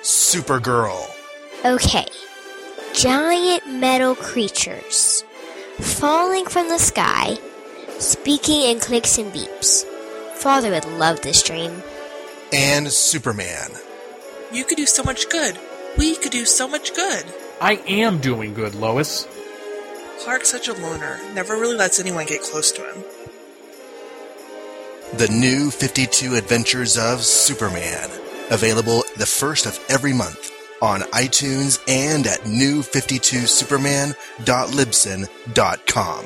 Supergirl. Okay. Giant metal creatures falling from the sky, speaking in clicks and beeps. Father would love this dream. And Superman. You could do so much good. We could do so much good. I am doing good, Lois. Clark's such a loner. Never really lets anyone get close to him. The New 52 Adventures of Superman. Available the first of every month on iTunes and at new52superman.libsyn.com.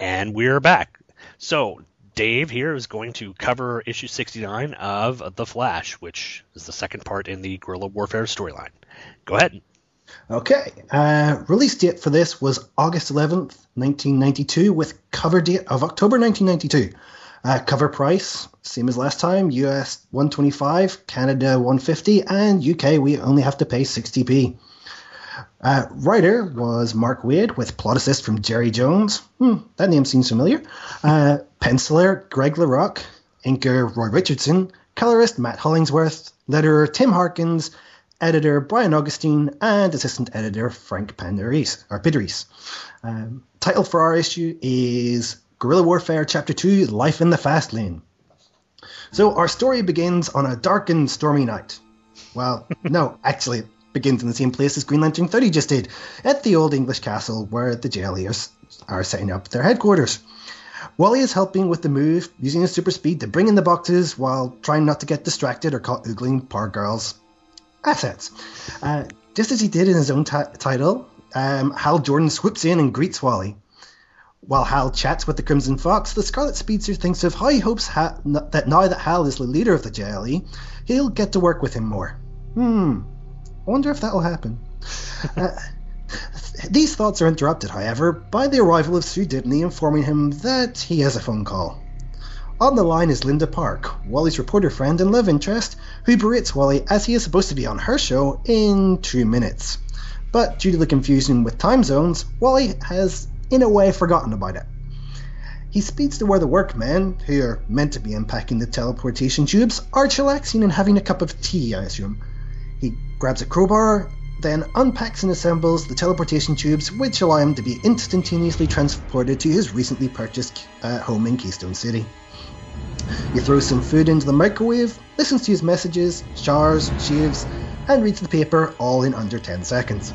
And we're back. So, Dave here is going to cover issue 69 of The Flash, which is the second part in the gorilla warfare storyline. Go ahead. Okay. Uh, release date for this was August 11th, 1992, with cover date of October 1992. Uh, cover price, same as last time, US 125, Canada 150, and UK we only have to pay 60p. Uh, writer was Mark Waid with plot assist from Jerry Jones. Hmm, that name seems familiar. Uh, penciler Greg LaRocque, inker Roy Richardson, colorist Matt Hollingsworth, letterer Tim Harkins, editor Brian Augustyn, and assistant editor Frank Panderis, or Pideris. Um, title for our issue is Gorilla Warfare Chapter 2 Life in the Fast Lane. So our story begins on a dark and stormy night. Well, no, actually, it begins in the same place as Green Lantern 30 just did, at the old English castle where the JLEers are setting up their headquarters. Wally is helping with the move, using his super speed to bring in the boxes while trying not to get distracted or caught oogling Power Girl's assets. Uh, just as he did in his own t- title, um, Hal Jordan swoops in and greets Wally. While Hal chats with the Crimson Fox, the Scarlet Speedster thinks of how he hopes ha- that now that Hal is the leader of the JLE, he'll get to work with him more. Hmm, I wonder if that'll happen. uh, these thoughts are interrupted, however, by the arrival of Sue Dibny informing him that he has a phone call. On the line is Linda Park, Wally's reporter friend and love interest, who berates Wally as he is supposed to be on her show in two minutes. But due to the confusion with time zones, Wally has, in a way, forgotten about it. He speeds to where the workmen, who are meant to be unpacking the teleportation tubes, are chillaxing and having a cup of tea, I assume. He grabs a crowbar, then unpacks and assembles the teleportation tubes, which allow him to be instantaneously transported to his recently purchased uh, home in Keystone City. He throws some food into the microwave, listens to his messages, showers, shaves, and reads the paper all in under 10 seconds.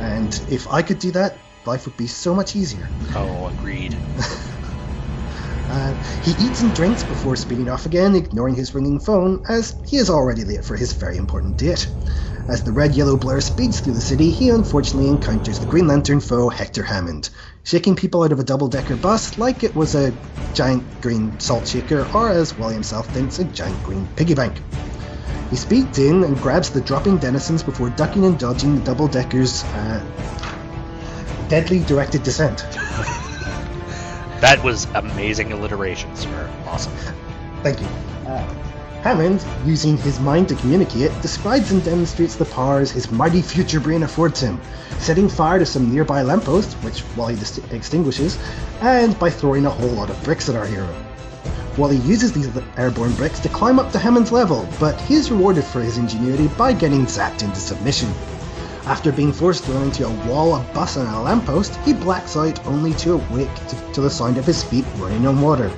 And if I could do that, life would be so much easier. Oh, agreed. Uh, he eats and drinks before speeding off again, ignoring his ringing phone, as he is already late for his very important date. As the red yellow blur speeds through the city, he unfortunately encounters the Green Lantern foe Hector Hammond, shaking people out of a double decker bus like it was a giant green salt shaker, or as Wally himself thinks, a giant green piggy bank. He speeds in and grabs the dropping denizens before ducking and dodging the double decker's uh, deadly directed descent. That was amazing alliteration, sir. Awesome. Thank you. Uh, Hammond, using his mind to communicate, describes and demonstrates the powers his mighty future brain affords him, setting fire to some nearby lampposts, which Wally dis- extinguishes, and by throwing a whole lot of bricks at our hero. Wally uses these airborne bricks to climb up to Hammond's level, but he is rewarded for his ingenuity by getting zapped into submission. After being forced thrown into a wall, a bus, and a lamppost, he blacks out only to awake to, to the sound of his feet running on water.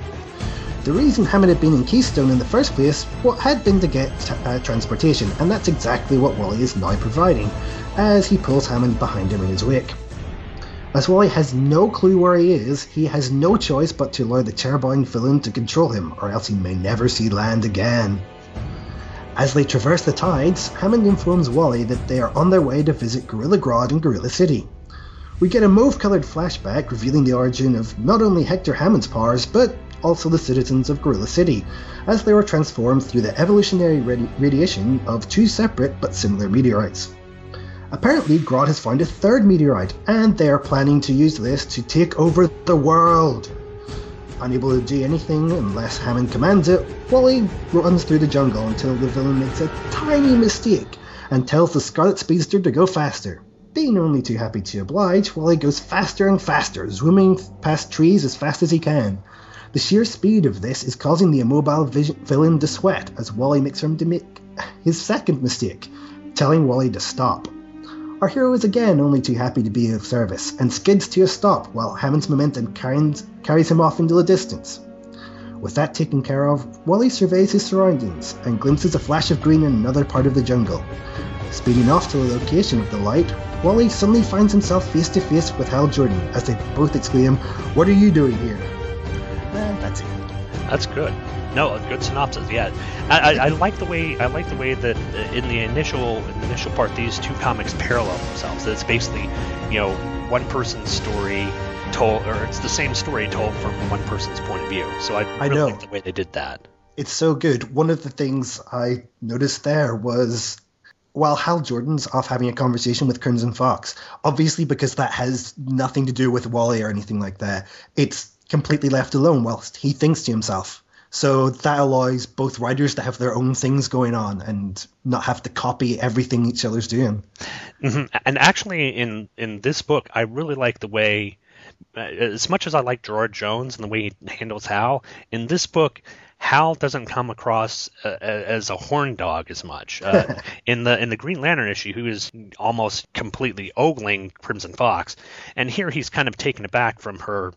The reason Hammond had been in Keystone in the first place what had been to get t- uh, transportation, and that's exactly what Wally is now providing, as he pulls Hammond behind him in his wake. As Wally has no clue where he is, he has no choice but to allow the chairbound villain to control him, or else he may never see land again. As they traverse the tides, Hammond informs Wally that they are on their way to visit Gorilla Grodd and Gorilla City. We get a mauve coloured flashback revealing the origin of not only Hector Hammond's powers, but also the citizens of Gorilla City, as they were transformed through the evolutionary radi- radiation of two separate but similar meteorites. Apparently, Grodd has found a third meteorite, and they are planning to use this to take over the world. Unable to do anything unless Hammond commands it, Wally runs through the jungle until the villain makes a tiny mistake and tells the Scarlet Speedster to go faster. Being only too happy to oblige, Wally goes faster and faster, zooming past trees as fast as he can. The sheer speed of this is causing the immobile vision- villain to sweat as Wally makes him to make his second mistake, telling Wally to stop. Our hero is again only too happy to be of service and skids to a stop while Hammond's momentum carries, carries him off into the distance. With that taken care of, Wally surveys his surroundings and glimpses a flash of green in another part of the jungle. Speeding off to the location of the light, Wally suddenly finds himself face to face with Hal Jordan as they both exclaim, What are you doing here? That's. That's good. No, a good synopsis. Yeah, I, I, I like the way I like the way that in the initial in the initial part these two comics parallel themselves. That it's basically, you know, one person's story told, or it's the same story told from one person's point of view. So I really I know. like the way they did that. It's so good. One of the things I noticed there was while Hal Jordan's off having a conversation with Crimson Fox, obviously because that has nothing to do with Wally or anything like that, it's completely left alone whilst he thinks to himself. So that allows both writers to have their own things going on and not have to copy everything each other's doing. hmm And actually, in in this book, I really like the way, uh, as much as I like Gerard Jones and the way he handles Hal, in this book, Hal doesn't come across uh, as a horn dog as much. Uh, in the in the Green Lantern issue, who is almost completely ogling Crimson Fox, and here he's kind of taken aback from her,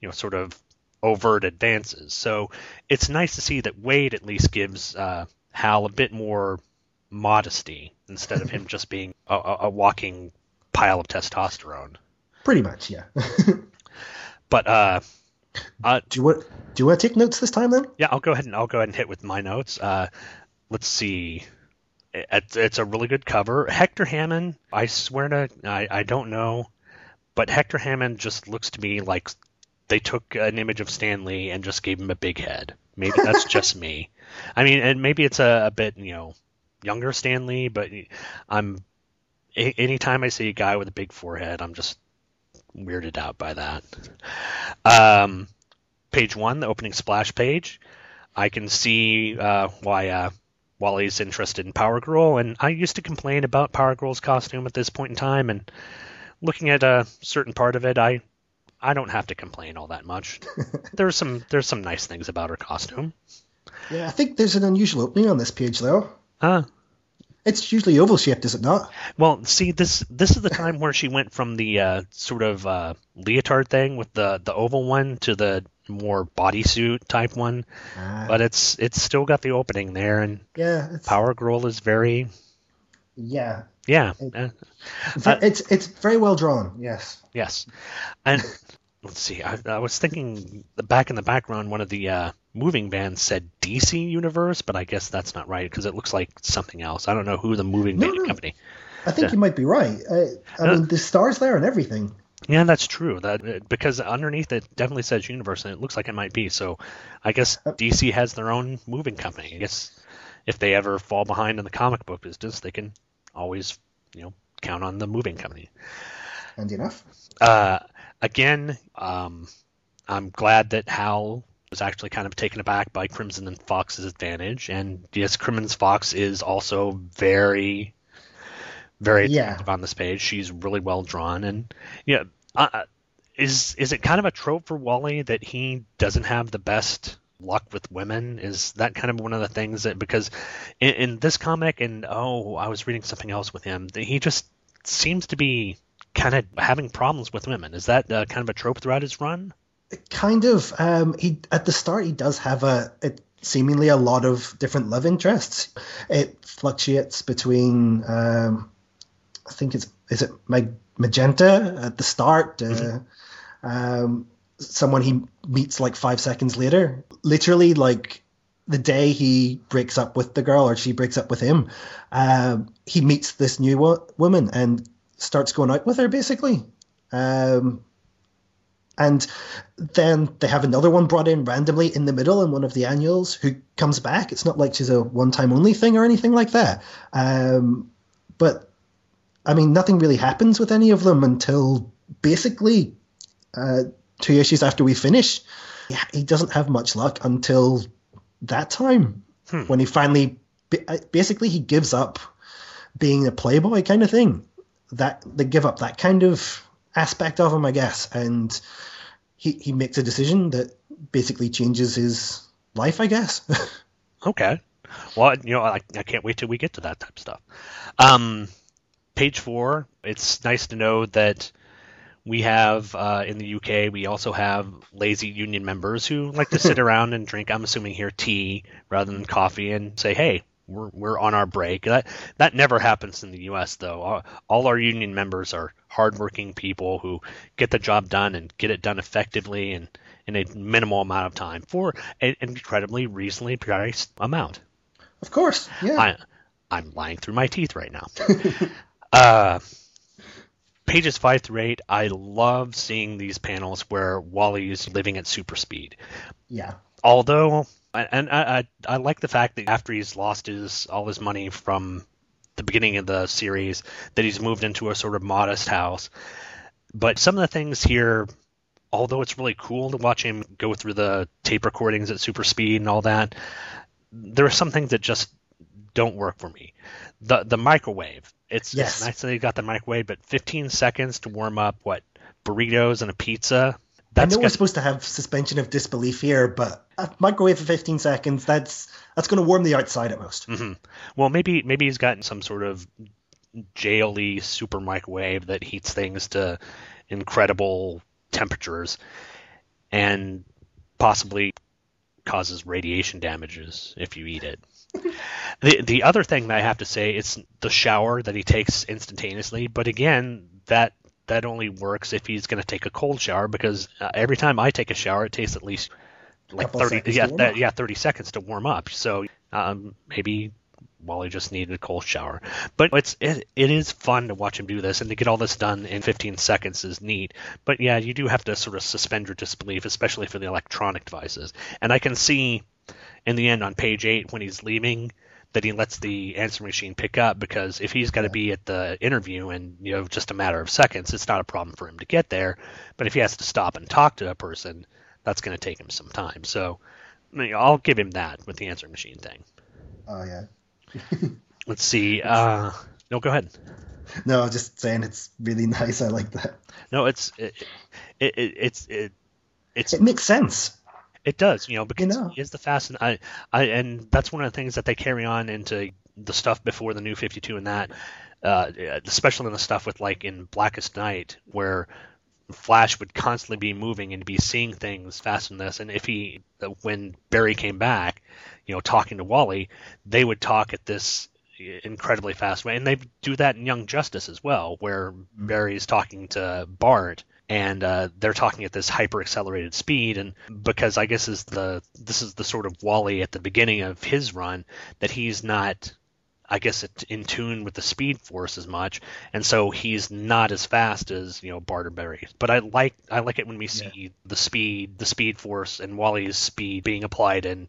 you know, sort of overt advances. So it's nice to see that Waid at least gives uh, Hal a bit more modesty instead of him just being a, a, walking pile of testosterone. Pretty much, yeah. But uh, uh, do you want do you want to take notes this time then? Yeah, I'll go ahead and I'll go ahead and hit with my notes. Uh, let's see. It, it's a really good cover. Hector Hammond, I swear to, I, I don't know, but Hector Hammond just looks to me like they took an image of Stan Lee and just gave him a big head. Maybe that's just me. I mean, and maybe it's a, a bit, you know, younger Stan Lee, but I'm anytime I see a guy with a big forehead, I'm just weirded out by that. Um, page one, the opening splash page, I can see uh, why uh, Wally's interested in Power Girl, and I used to complain about Power Girl's costume at this point in time, and looking at a certain part of it, I I don't have to complain all that much. there's some there's some nice things about her costume. Yeah, I think there's an unusual opening on this page though. Ah. Uh, it's usually oval shaped, is it not? Well, see, this this is the time where she went from the uh, sort of uh, leotard thing with the the oval one to the more bodysuit type one. Ah. But it's it's still got the opening there, and yeah, Power Girl is very yeah yeah. It, uh, it's it's very well drawn. Yes. Yes, and let's see. I, I, was thinking back in the background, one of the uh, moving vans said DC Universe, but I guess that's not right because it looks like something else. I don't know who the moving no, van no. company. I think you might be right. Uh, I mean, the stars there and everything. Yeah, that's true. That uh, because underneath it definitely says Universe, and it looks like it might be. So, I guess uh, DC has their own moving company. I guess if they ever fall behind in the comic book business, they can always, you know, count on the moving company. And enough. Uh, again, um, I'm glad that Hal was actually kind of taken aback by Crimson and Fox's advantage, and yes, Crimson Fox is also very, very yeah. on this page. She's really well drawn, and yeah, uh, uh, is is it kind of a trope for Wally that he doesn't have the best luck with women? Is that kind of one of the things that because in, in this comic and oh, I was reading something else with him, he just seems to be kind of having problems with women. Is that uh, kind of a trope throughout his run? Kind of. Um, he at the start he does have a, a seemingly a lot of different love interests. It fluctuates between. Um, I think it's is it magenta at the start. Uh, mm-hmm. um, someone he meets like five seconds later. Literally, like the day he breaks up with the girl or she breaks up with him, uh, he meets this new wo- woman and starts going out with her basically. Um, and then they have another one brought in randomly in the middle in one of the annuals who comes back. It's not like she's a one time only thing or anything like that. Um, but I mean, nothing really happens with any of them until basically uh, two issues after we finish. Yeah, he doesn't have much luck until that time hmm. when he finally basically he gives up being a playboy kind of thing that they give up that kind of aspect of him, I guess, and he he makes a decision that basically changes his life, I guess. okay. Well, you know, I, I can't wait till we get to that type of stuff. Um, page four. It's nice to know that we have uh, in the UK. We also have lazy union members who like to sit around and drink. I'm assuming here tea rather than coffee, and say, "Hey, we're we're on our break. That that never happens in the U.S. though. All, all, our union members are hardworking people who get the job done and get it done effectively and in a minimal amount of time for an incredibly reasonably priced amount. Of course, yeah. I, I'm lying through my teeth right now. uh, pages five through eight, I love seeing these panels where Wally is living at super speed. Yeah. Although and I, I, I like the fact that after he's lost his all his money from the beginning of the series, that he's moved into a sort of modest house. But some of the things here, although it's really cool to watch him go through the tape recordings at super speed and all that, there are some things that just don't work for me. The the microwave. It's, yes. it's nice that he got the microwave, but 15 seconds to warm up what burritos and a pizza that's I know we're supposed to have suspension of disbelief here, but a microwave for 15 seconds, that's that's going to warm the outside at most. Mm-hmm. Well, maybe maybe he's gotten some sort of jaily super microwave that heats things to incredible temperatures. And possibly causes radiation damages if you eat it. the the other thing that I have to say is the shower that he takes instantaneously, but again, that that only works if he's going to take a cold shower because uh, every time I take a shower, it takes at least like Couple thirty seconds yeah to warm that, up. yeah thirty seconds to warm up. So um, maybe Wally just needed a cold shower. But it's it, it is fun to watch him do this and to get all this done in 15 seconds is neat. But yeah, you do have to sort of suspend your disbelief, especially for the electronic devices. And I can see in the end on page eight when he's leaving that he lets the answer machine pick up because if he's got to be at the interview in you know just a matter of seconds, it's not a problem for him to get there. But if he has to stop and talk to a person, that's going to take him some time. So I mean, I'll give him that with the answer machine thing. Oh yeah. Let's see. Uh, no, go ahead. No, I'm just saying it's really nice. I like that. No, it's it, it, it it's it, it's It makes sense. It does, you know, because he is the fast and I, I and that's one of the things that they carry on into the stuff before the new 52 and that, uh, especially in the stuff with like in Blackest Night where Flash would constantly be moving and be seeing things faster than this. And if he, when Barry came back, you know, talking to Wally, they would talk at this incredibly fast way, and they do that in Young Justice as well, where Barry's talking to Bart and uh, they're talking at this hyper accelerated speed and because i guess is the this is the sort of wally at the beginning of his run that he's not i guess in tune with the speed force as much and so he's not as fast as you know barterberry but i like i like it when we see the speed the speed force and wally's speed being applied in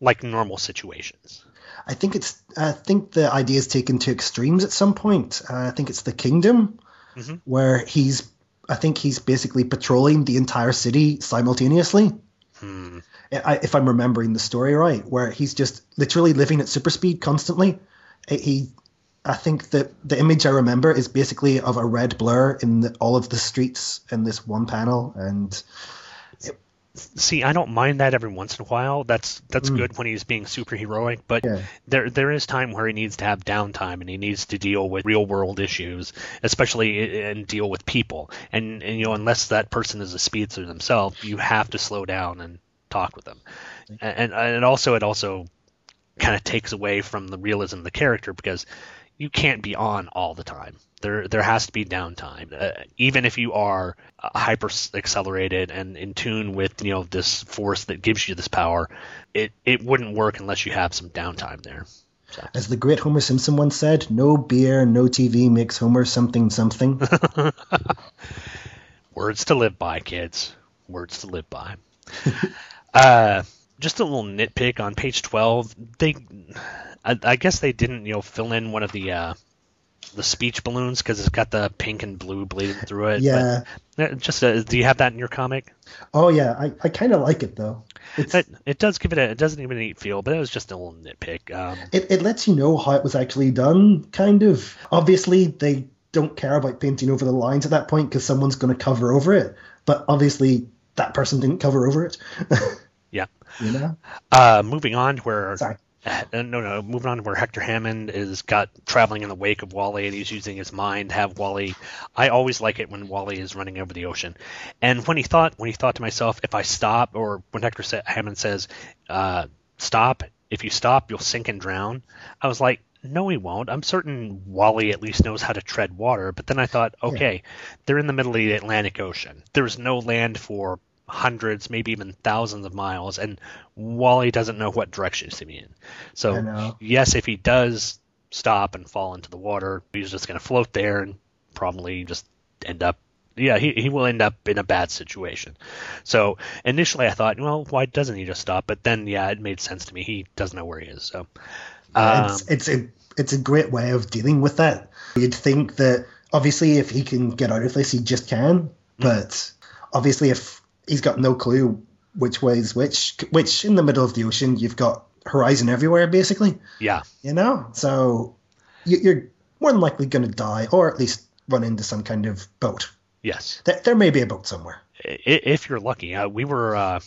like normal situations I think it's. I think the idea is taken to extremes at some point. Uh, I think it's the kingdom Mhm. where he's. I think he's basically patrolling the entire city simultaneously. Hmm. I, if I'm remembering the story right, where he's just literally living at super speed constantly. He, I think that the image I remember is basically of a red blur in the, all of the streets in this one panel, and See, I don't mind that every once in a while. That's that's Mm. good when he's being superheroic, but Yeah. there there is time where he needs to have downtime and he needs to deal with real world issues, especially and deal with people. And, and you know, unless that person is a speedster themselves, you have to slow down and talk with them. And and also it also kind of takes away from the realism of the character because you can't be on all the time. There there has to be downtime. Uh, even if you are uh, hyper accelerated and in tune with you know this force that gives you this power, it it wouldn't work unless you have some downtime there. as the great Homer Simpson once said, "No beer, no TV makes Homer something something." Words to live by, kids. Words to live by. uh, just a little nitpick on page twelve. They, I, I guess they didn't, you know, fill in one of the uh, the speech balloons because it's got the pink and blue bleeding through it. Yeah. But, just uh, do you have that in your comic? oh yeah, I, I kind of like it though. It, it does give it a it doesn't even neat feel, but it was just a little nitpick. Um, it, it lets you know how it was actually done, kind of. Obviously, they don't care about painting over the lines at that point because someone's going to cover over it. But obviously, that person didn't cover over it. yeah. you know? Uh, moving on to where Sorry. Uh, no, no. Moving on to where Hector Hammond is got traveling in the wake of Wally, and he's using his mind to have Wally. I always like it when Wally is running over the ocean, and when he thought, when he thought to myself, if I stop, or when Hector sa- Hammond says, uh, "Stop! If you stop, you'll sink and drown," I was like. No, he won't. I'm certain Wally at least knows how to tread water. But then I thought, okay, they're in the middle of the Atlantic Ocean. There's no land for hundreds, maybe even thousands of miles, and Wally doesn't know what direction to be in. So yes, if he does stop and fall into the water, he's just going to float there and probably just end up. Yeah, he, he will end up in a bad situation. So initially I thought, well, why doesn't he just stop? But then, yeah, it made sense to me. He doesn't know where he is. So, um, it's it's a it's a great way of dealing with that. You'd think that obviously if he can get out of this, he just can. But obviously, if he's got no clue which way is which, which in the middle of the ocean, you've got horizon everywhere, basically. yeah, You know, so you- you're more than likely going to die, or at least run into some kind of boat. yes. There, there may be a boat somewhere. If you're lucky. Uh, we were uh,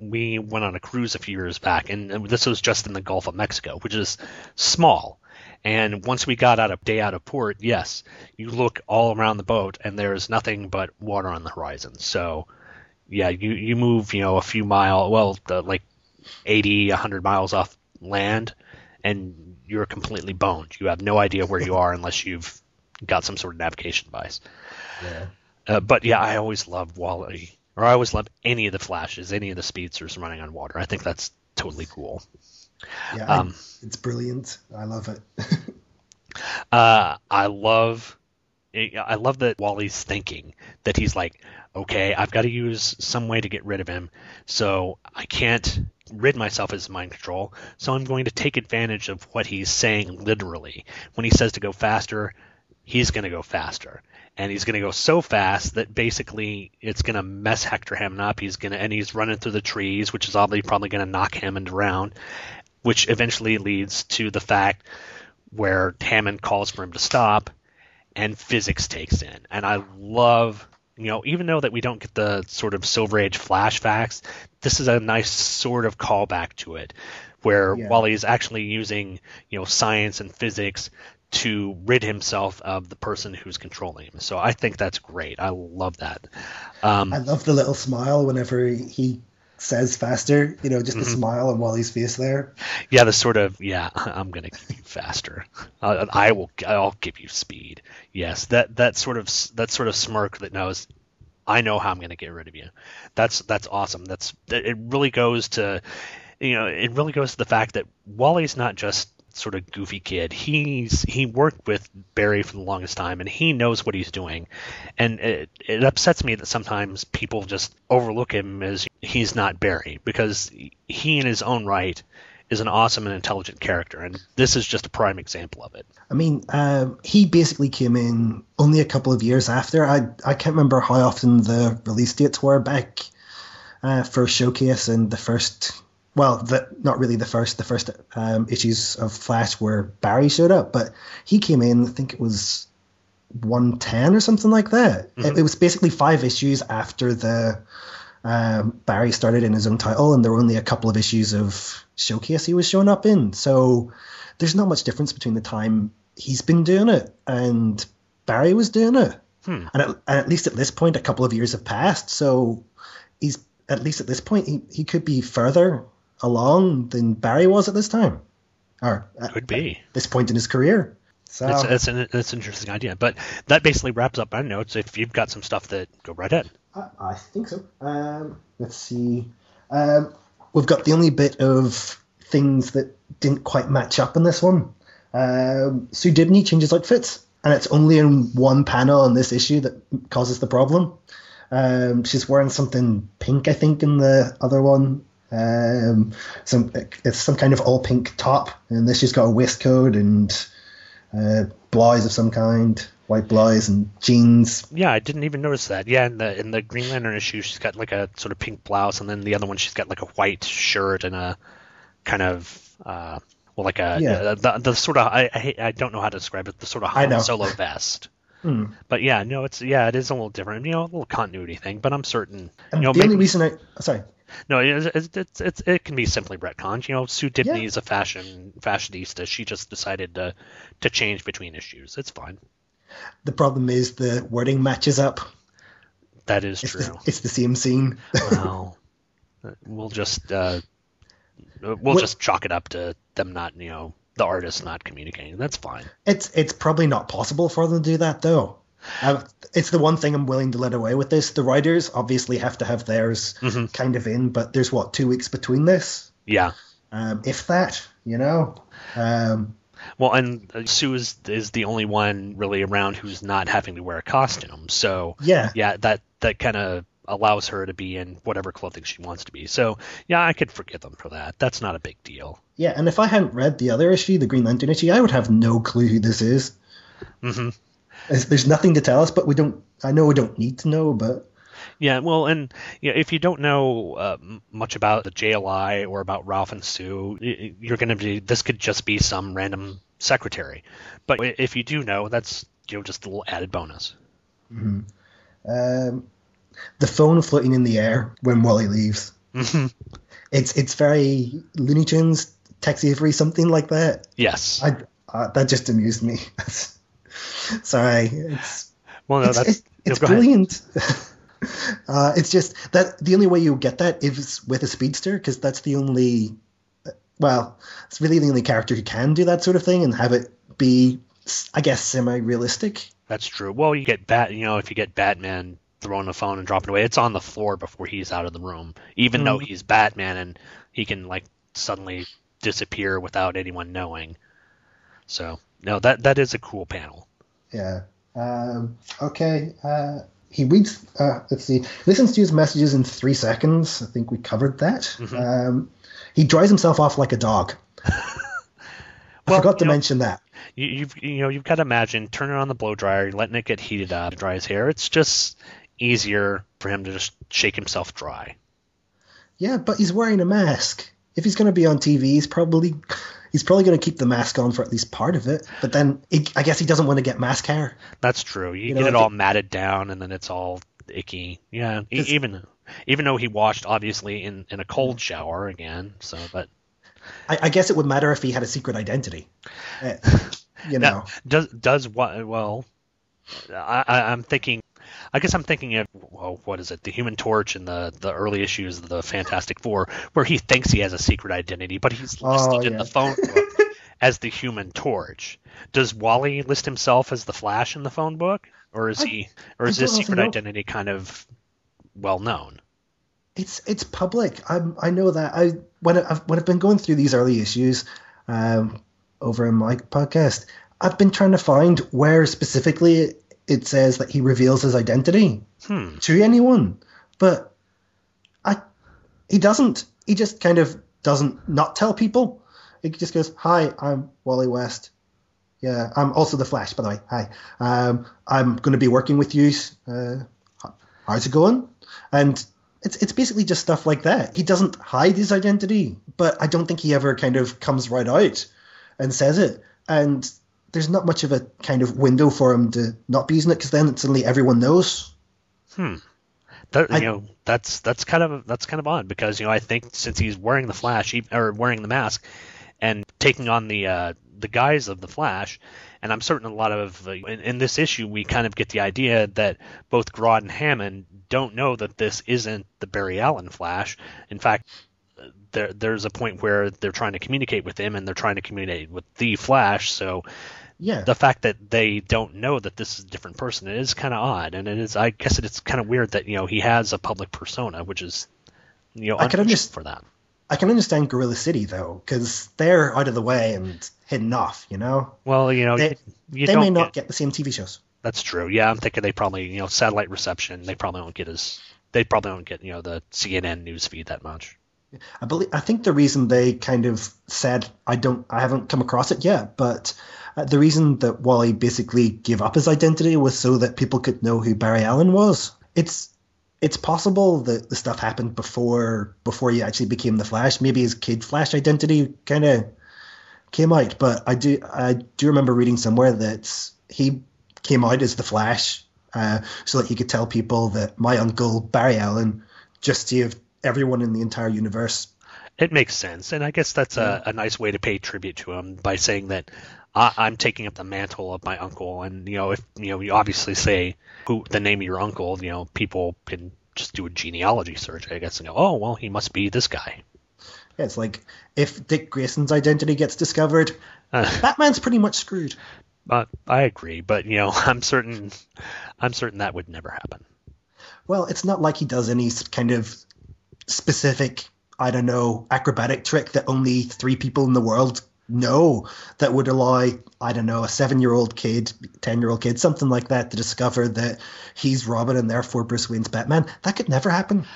we went on a cruise a few years back, and and this was just in the Gulf of Mexico, which is small. And once we got out of day out of port, yes, you look all around the boat, and there's nothing but water on the horizon. So yeah, you you move you know a few mile, well, the, like 80, 100 miles off land, and you're completely boned. You have no idea where you are unless you've got some sort of navigation device. Yeah. Uh, but yeah, I always love Wally, or I always love any of the flashes, any of the speedsters running on water. I think that's totally cool. Yeah, Um, I, it's brilliant. I love it. Uh, I love, I love that Wally's thinking that he's like, okay, I've got to use some way to get rid of him, so I can't rid myself of his mind control. So I'm going to take advantage of what he's saying literally. When he says to go faster, he's going to go faster. And he's going to go so fast that basically it's going to mess Hector Hammond up. He's going to, and he's running through the trees, which is obviously probably going to knock Hammond around, which eventually leads to the fact where Hammond calls for him to stop and physics takes in. And I love, you know, even though that we don't get the sort of Silver Age flashbacks, this is a nice sort of callback to it where Yeah. Wally is actually using, you know, science and physics to rid himself of the person who's controlling him. So I think that's great. I love that. Um, I love the little smile whenever he says faster. You know, just the Mhm. smile on Wally's face there. Yeah, the sort of yeah, I'm gonna give you faster. Uh, I will. I'll give you speed. Yes, that that sort of that sort of smirk that knows I know how I'm gonna get rid of you. That's that's awesome. That's it. Really goes to you know it really goes to the fact that Wally's not just sort of goofy kid. He's he worked with Barry for the longest time, and he knows what he's doing. And it, it upsets me that sometimes people just overlook him as he's not Barry because he, in his own right, is an awesome and intelligent character, and this is just a prime example of it. I mean, um, he basically came in only a couple of years after. I I can't remember how often the release dates were back uh, for Showcase and the first. Well, the, not really the first. The first um, issues of Flash where Barry showed up, but he came in. I think it was one ten or something like that. It, it was basically five issues after the um, Barry started in his own title, and there were only a couple of issues of Showcase he was showing up in. So there's not much difference between the time he's been doing it and Barry was doing it. Hmm. And, at, and at least at this point, a couple of years have passed. So he's at least at this point, he, he could be further along than Barry was at this time, or at, Could be. this point in his career. So It's, it's an it's an interesting idea, but that basically wraps up my notes. If you've got some stuff that go right ahead. I, I think so. Um, let's see. Um, we've got the only bit of things that didn't quite match up in this one. Um, Sue Dibny changes outfits, and it's only in one panel on this issue that causes the problem. Um, she's wearing something pink, I think, in the other one. Um, some it's some kind of all pink top, and this she's got a waistcoat and uh, blouse of some kind, white blouse and jeans. Yeah, I didn't even notice that. Yeah, in the in the Green Lantern issue, she's got like a sort of pink blouse, and then the other one, she's got like a white shirt and a kind of uh, well, like a Yeah. uh, the, the sort of I, I I don't know how to describe it. The sort of. Han Solo vest. Hmm. But yeah, no, it's yeah, it is a little different. You know, a little continuity thing. But I'm certain. And you know, the only maybe- reason I sorry, no, it's, it's, it's, it can be simply retconned. You know, Sue Dibny is a fashion fashionista. She just decided to to change between issues. It's fine. the problem is the wording matches up. That is It's true. the, it's the same scene. well, we'll just uh, we'll What- just chalk it up to them not, you know, the artist not communicating. That's fine. It's it's probably not possible for them to do that though. Uh, it's the one thing I'm willing to let away with this. The writers obviously have to have theirs Mhm. kind of in, but there's what two weeks between this, Yeah. um, if that, you know. Um, Well, and Sue is is the only one really around who's not having to wear a costume. So Yeah. yeah, that that kind of allows her to be in whatever clothing she wants to be. So yeah, I could forgive them for that. That's not a big deal. yeah, and if I hadn't read the other issue, the Green Lantern issue, I would have no clue who this is. hmm There's, there's nothing to tell us, but we don't. I know we don't need to know, but Yeah, well, and you know, if you don't know uh, much about the JLI or about Ralph and Sue, you're going to be. This could just be some random secretary. But if you do know, that's you know just a little added bonus. mhm. um, the phone floating in the air when Wally leaves. Mhm. It's it's very Looney Tunes, Tex Avery, something like that. Yes. I, uh, that just amused me. Sorry, it's Well, no, it's, that's it's, it's ahead. brilliant. Uh, it's just that the only way you get that is with a speedster because that's the only. Well, it's really the only character who can do that sort of thing and have it be, I guess, semi-realistic. That's true. Well, you get bat. You know, if you get Batman throwing the phone and dropping it away, it's on the floor before he's out of the room. Even though Mhm. he's Batman and he can like suddenly disappear without anyone knowing. So no, that that is a cool panel. Yeah. Um, okay. Uh, he reads. Uh, let's see. Listens to his messages in three seconds. I think we covered that. Mm-hmm. Um, he dries himself off like a dog. I forgot to mention that. You, you've you know you've got to imagine turning on the blow dryer, letting it get heated up to dry his hair. It's just easier for him to just shake himself dry. Yeah, but he's wearing a mask. If he's going to be on TV, he's probably he's probably going to keep the mask on for at least part of it. But then he, I guess he doesn't want to get mask hair. That's true. You, You get know, it all it- matted down, and then it's all icky. Yeah, even even though he washed obviously in in a cold shower again. So, but I, I guess it would matter if he had a secret identity. Uh, you know. Now, does does what? Well, I, I'm thinking. I guess I'm thinking of well, what is it? The Human Torch in the the early issues of the Fantastic Four, where he thinks he has a secret identity, but he's listed Oh, in the phone book as the Human Torch. Does Wally list himself as the Flash in the phone book, or is I- he, or is his secret identity kind of well known? It's it's public. I'm, I know that. I when I've when I've been going through these early issues um, over in my podcast, I've been trying to find where specifically it, says that he reveals his identity Hmm. to anyone, but I he doesn't. He just kind of doesn't not tell people. He just goes, "Hi, I'm Wally West. Yeah, I'm also the Flash, by the way. Hi, um, I'm going to be working with you. Uh, how's it going?" And it's it's basically just stuff like that. He doesn't hide his identity, but I don't think he ever kind of comes right out and says it. And there's not much of a kind of window for him to not be using it because then suddenly everyone knows. Hmm. That, I- you know, that's that's kind of that's kind of odd because you know I think since he's wearing the Flash he- or wearing the mask and taking on the uh, the guise of the Flash, and I'm certain a lot of uh, in, in this issue we kind of get the idea that both Grodd and Hammond don't know that this isn't the Barry Allen Flash. In fact, there there's a point where they're trying to communicate with him and they're trying to communicate with the Flash. So Yeah. the fact that they don't know that this is a different person it is kind of odd, and it is I guess it's kind of weird that you know he has a public persona, which is you know I can understand for that. I can understand Gorilla City though, because they're out of the way and hidden off. You know, Well, you know, they, you they may not get- get the same TV shows. That's true. Yeah, I'm thinking they probably you know satellite reception. They probably don't get as they probably don't get you know the CNN news feed that much. I believe I think the reason they kind of said I don't I haven't come across it yet, but uh, the reason that Wally basically gave up his identity was so that people could know who Barry Allen was. It's it's possible that the stuff happened before before he actually became the Flash. Maybe his kid Flash identity kind of came out, but I do I do remember reading somewhere that he came out as the Flash uh, so that he could tell people that my uncle Barry Allen just saved everyone in the entire universe. It makes sense, and I guess that's a, a nice way to pay tribute to him by saying that I, I'm taking up the mantle of my uncle. And you know, if you know, you obviously say who the name of your uncle, you know, people can just do a genealogy search, I guess, and go, oh, well, he must be this guy. Yeah, it's like if Dick Grayson's identity gets discovered, Uh, Batman's pretty much screwed. but I agree, but you know, I'm certain, I'm certain that would never happen. Well, it's not like he does any kind of specific, I don't know, acrobatic trick that only three people in the world know that would allow, I don't know, a seven year old kid, 10 year old kid, something like that to discover that he's Robin and therefore Bruce Wayne's Batman. That could never happen.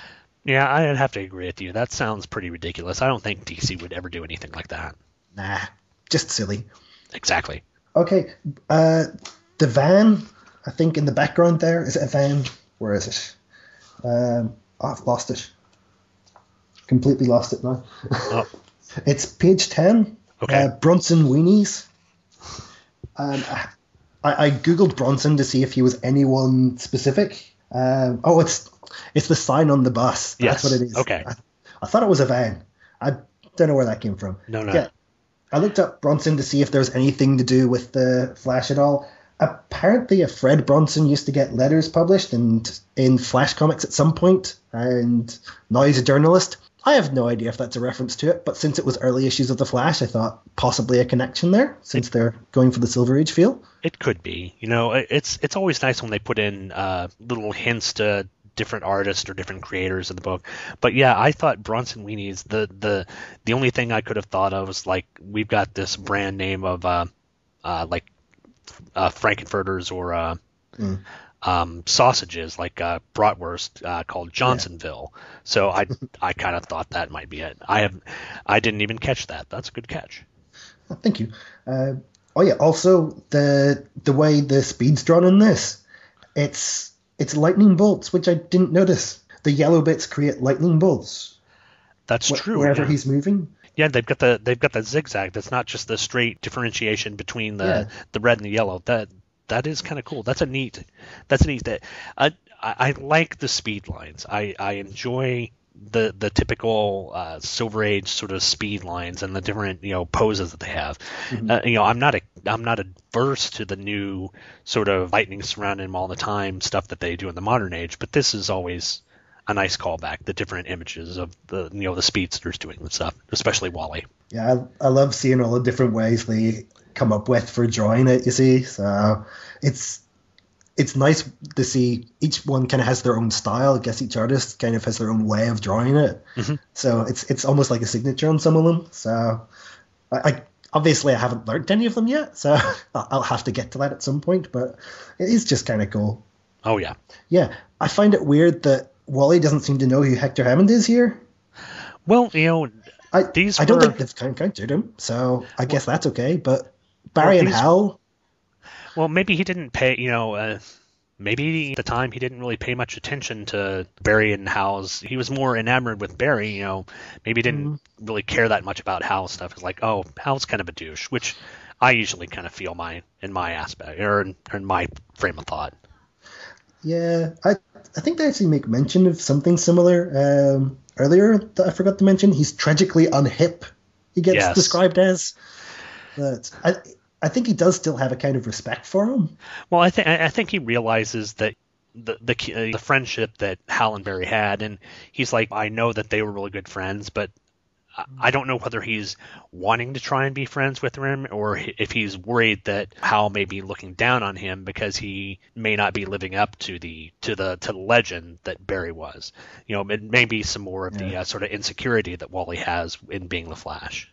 Yeah, I'd have to agree with you. That sounds pretty ridiculous. I don't think DC would ever do anything like that. Nah, just silly. Exactly. Okay, uh, the van, I think in the background there, is it a van? Where is it? Um, oh, I've lost it. Completely lost it now. Oh. it's page 10. Okay. Uh, Bronson Weenies. Um, I, I googled Bronson to see if he was anyone specific. Um, oh, it's it's the sign on the bus. Yes, That's what it is. okay. I, I thought it was a van. I don't know where that came from. No, no. Yeah. I looked up Bronson to see if there was anything to do with the Flash at all. apparently, a Fred Bronson used to get letters published and in Flash comics at some point, and now he's a journalist. I have no idea if that's a reference to it, but since it was early issues of the Flash, I thought possibly a connection there, since they're going for the Silver Age feel. It could be. You know, it's it's always nice when they put in uh, little hints to different artists or different creators in the book. But yeah, I thought Bronson Weenies the the the only thing I could have thought of was like we've got this brand name of uh, uh, like uh, Frankenfurters or uh, Mm. Um, sausages like uh, bratwurst uh, called Johnsonville. So I I kind of thought that might be it. I have I didn't even catch that. That's a good catch. Oh, thank you. Uh, oh yeah. Also, the the way the speed's drawn in this, it's it's lightning bolts, which I didn't notice. The yellow bits create lightning bolts. That's wh- true. Wherever yeah. he's moving. Yeah, they've got the they've got the zigzag. That's not just the straight differentiation between the Yeah. the red and the yellow. That that is kind of cool. That's a neat. That's a neat. That I, I like the speed lines. I I enjoy the the typical uh, Silver Age sort of speed lines and the different you know poses that they have. Mhm. Uh, you know, I'm not a I'm not adverse to the new sort of lightning surrounding them all the time stuff that they do in the modern age, but this is always a nice callback. The different images of the you know the speedsters doing the stuff, especially Wally. Yeah, I, I love seeing all the different ways they come up with for drawing it. You see, so it's it's nice to see each one kind of has their own style. I guess each artist kind of has their own way of drawing it. Mhm. So it's it's almost like a signature on some of them. So I, I obviously I haven't learned any of them yet, so I'll have to get to that at some point. But it is just kind of cool. Oh yeah. Yeah, I find it weird that Wally doesn't seem to know who Hector Hammond is here. Well, you know, I these I don't were- think they've encountered him, so I guess that's okay. But Barry and these- Hal, Well, maybe he didn't pay. You know, uh, maybe at the time he didn't really pay much attention to Barry and Hal's. He was more enamored with Barry. You know, maybe he didn't Mm-hmm. really care that much about Hal's stuff. It's like, oh, Hal's kind of a douche, which I usually kind of feel my in my aspect or in, or in my frame of thought. yeah, I I think they actually make mention of something similar um, earlier that I forgot to mention. He's tragically unhip. He gets Yes. described as. But I I think he does still have a kind of respect for him. Well, I think I think he realizes that the the uh, the friendship that Hal and Barry had, and he's like, I know that they were really good friends, but I- don't know whether he's wanting to try and be friends with him or if he's worried that Hal may be looking down on him because he may not be living up to the to the to the legend that Barry was. You know, it may be some more of the uh, sort of insecurity that Wally has in being the Flash.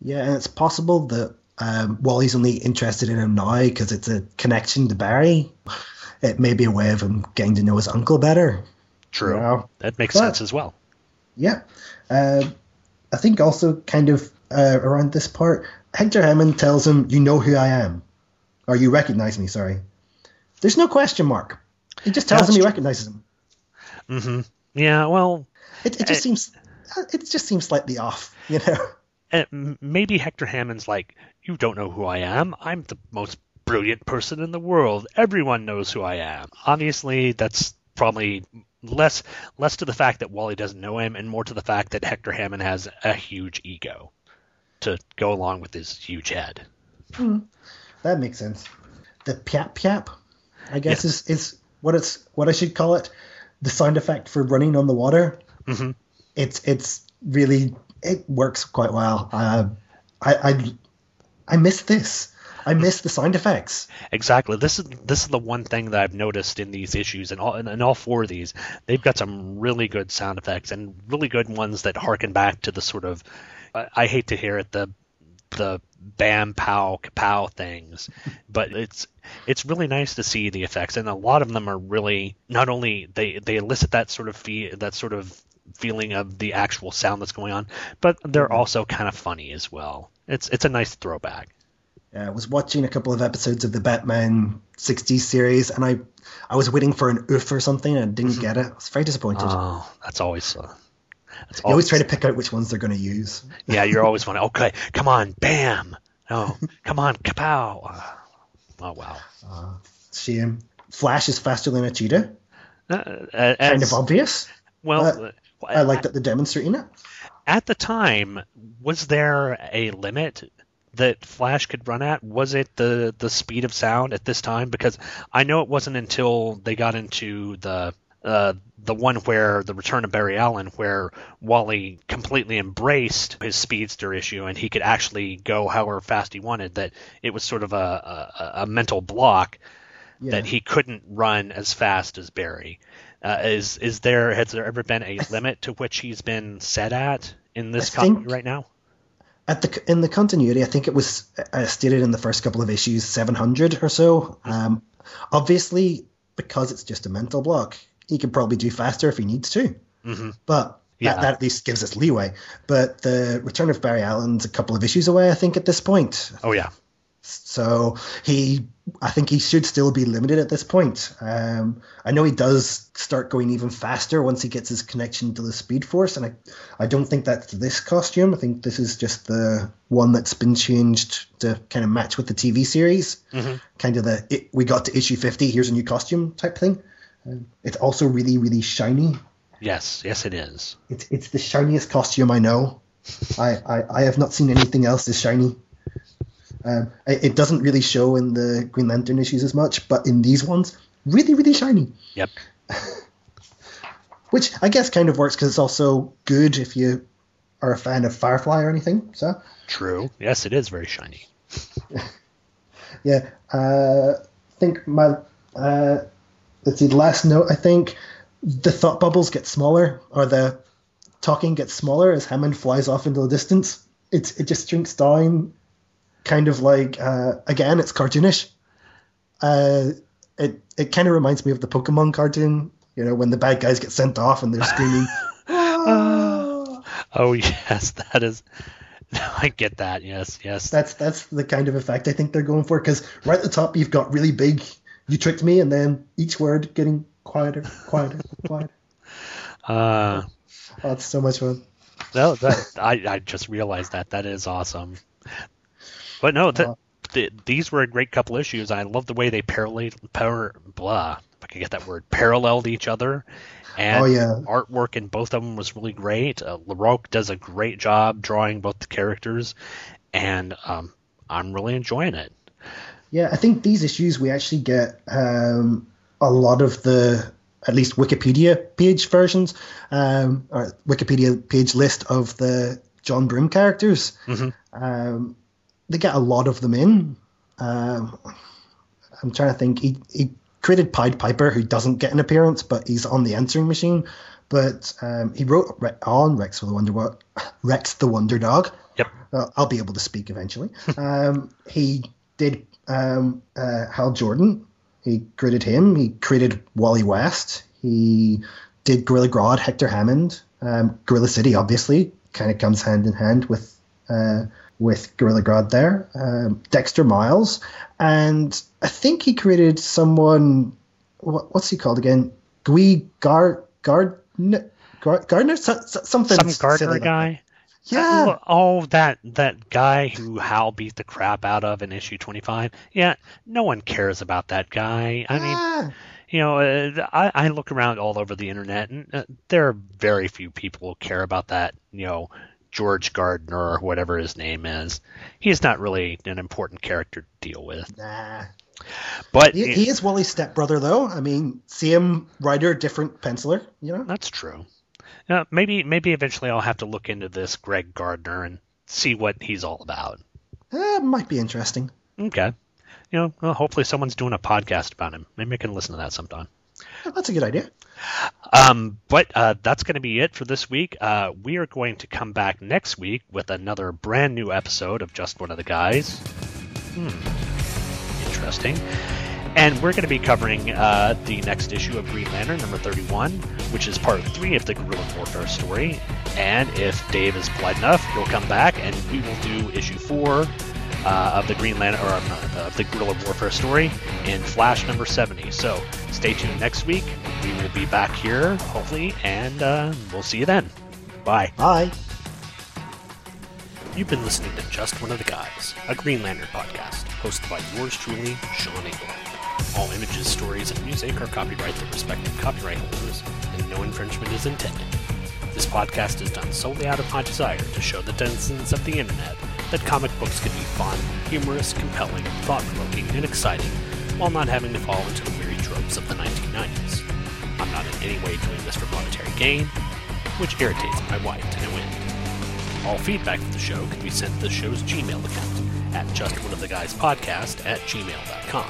Yeah, and it's possible that um, Wally's only interested in him now because it's a connection to Barry. It may be a way of him getting to know his uncle better. True, You know? that makes But- sense as well. Yeah. Uh, I think also kind of uh, around this part, Hector Hammond tells him, "You know who I am, or you recognize me." Sorry. There's no question mark. He just tells That's him he true. recognizes him. hmm Yeah, well, It, it just Uh, seems it just seems slightly off, you know. Uh, m- maybe Hector Hammond's like, you don't know who I am. I'm the most brilliant person in the world. Everyone knows who I am. Obviously, that's probably less less to the fact that Wally doesn't know him, and more to the fact that Hector Hammond has a huge ego to go along with his huge head. Hmm. That makes sense. The piap piap, I guess is is what it's what I should call it. The sound effect for running on the water. Mhm. It's it's really it works quite well. Uh, I I I miss this. I miss the sound effects. Exactly. This is this is the one thing that I've noticed in these issues, and all and, and all four of these, they've got some really good sound effects and really good ones that harken back to the sort of, I, I hate to hear it, the the bam pow kapow things, but it's it's really nice to see the effects, and a lot of them are really not only they they elicit that sort of fee that sort of feeling of the actual sound that's going on, but they're also kind of funny as well. It's it's a nice throwback. Yeah, I was watching a couple of episodes of the Batman 60s series, and I I was waiting for an oof or something, and I didn't get it. I was very disappointed. Oh, that's always uh, that's you always try to pick out which ones they're going to use. Yeah, you're always wanting. Okay, come on, bam. Oh, come on, kapow. Uh, Oh wow. Uh, shame. Flash is faster than a cheetah. Uh, kind of obvious. Well, I like that they're demonstrating it. at the time, was there a limit? that Flash could run at? Was it the the speed of sound at this time? Because I know it wasn't until they got into the uh, the one where the Return of Barry Allen, where Wally completely embraced his speedster issue and he could actually go however fast he wanted. That it was sort of a a, a mental block Yeah. that he couldn't run as fast as Barry. Uh, is is there has there ever been a limit to which he's been set at in this right now? At the in the continuity, I think it was uh, stated in the first couple of issues, seven hundred or so. Um, obviously, because it's just a mental block, he could probably do faster if he needs to. Mm-hmm. But Yeah. that, that at least gives us leeway. But the return of Barry Allen's a couple of issues away, I think, at this point. Oh yeah, So he, I think he should still be limited at this point. Um, I know he does start going even faster once he gets his connection to the Speed Force, and I, I don't think that's this costume. I think this is just the one that's been changed to kind of match with the TV series. Mhm. Kind of the it, we got to issue fifty, here's a new costume type thing. Um, it's also really, really shiny. yes, yes, it is. It's it's the shiniest costume I know. I, I, I have not seen anything else as shiny. Um, it, it doesn't really show in the Green Lantern issues as much, but in these ones, really, really shiny. Yep. Which I guess kind of works because it's also good if you are a fan of Firefly or anything. So True. Yes, it is very shiny. yeah, uh, I think my uh, let's see. The last note, I think the thought bubbles get smaller, or the talking gets smaller as Hammond flies off into the distance. It's it just shrinks down, kind of like uh, again, it's cartoonish. Uh, it it kind of reminds me of the Pokemon cartoon. You know, when the bad guys get sent off and they're screaming. Oh yes, that is. I get that. Yes, yes. That's that's the kind of effect I think they're going for. Because right at the top you've got really big. You tricked me, and then each word getting quieter, quieter, quieter. Uh, Oh, it's so much fun. no, that I, I just realized that that is awesome. But no, th- th- these were a great couple issues. I love the way they parallel, par- blah, if I can get that word, paralleled each other. And Oh, yeah. artwork in both of them was really great. Uh, LaRocque does a great job drawing both the characters, and um, I'm really enjoying it. Yeah, I think these issues we actually get um, a lot of the at least Wikipedia page versions um, or Wikipedia page list of the John Broome characters. Mhm. Um, they get a lot of them in. Um, I'm trying to think. He, he created Pied Piper, who doesn't get an appearance, but he's on the answering machine. But um, he wrote Re- on Rex for the Wonder Wo- Rex the Wonder Dog. Yep. Uh, I'll be able to speak eventually. um, he did um, uh, Hal Jordan. He created him. He created Wally West. He did Gorilla Grodd, Hector Hammond, um, Gorilla City. Obviously, kind of comes hand in hand with uh, with Gorilla Grodd there. Um, Dexter Miles, and I think he created someone. What, what's he called again? Gui Gar Gardner. Gardner, so, so- something. Some Gardner like guy. Yeah. Oh, that that guy who Hal beat the crap out of in issue 25. Yeah, no one cares about that guy. I mean, Ah. you know, uh, I, I look around all over the internet, and uh, there are very few people who care about that. You know, George Gardner or whatever his name is. He's not really an important character to deal with. Nah. But He, he is Wally's stepbrother, though. I mean, same writer, different penciler. You know. That's true. Uh, maybe maybe eventually I'll have to look into this Greg Gardner and see what he's all about. Uh, might be interesting. Okay. You know, well, hopefully someone's doing a podcast about him. Maybe I can listen to that sometime. That's a good idea. Um, but uh, that's going to be it for this week. Uh, we are going to come back next week with another brand new episode of Just One of the Guys. Hmm. Interesting. And we're going to be covering uh, the next issue of Green Lantern, number 31, which is part three of the gorilla warfare story. And if Dave is polite enough, he'll come back and we will do issue four uh, of the Green Lantern, or uh, of the gorilla warfare story in Flash number 70. So stay tuned next week. We will be back here, hopefully, and uh, we'll see you then. Bye. Bye. You've been listening to Just One of the Guys, a Green Lantern podcast, hosted by yours truly, Sean Engel. All images, stories, and music are copyright the respective copyright holders, and no infringement is intended. This podcast is done solely out of my desire to show the denizens of the internet that comic books can be fun, humorous, compelling, thought provoking, and exciting while not having to fall into the weary tropes of the 1990s. I'm not in any way doing this for monetary gain, which irritates my wife to no end. All feedback for the show can be sent to the show's Gmail account at justoneoftheguyspodcast at gmail.com.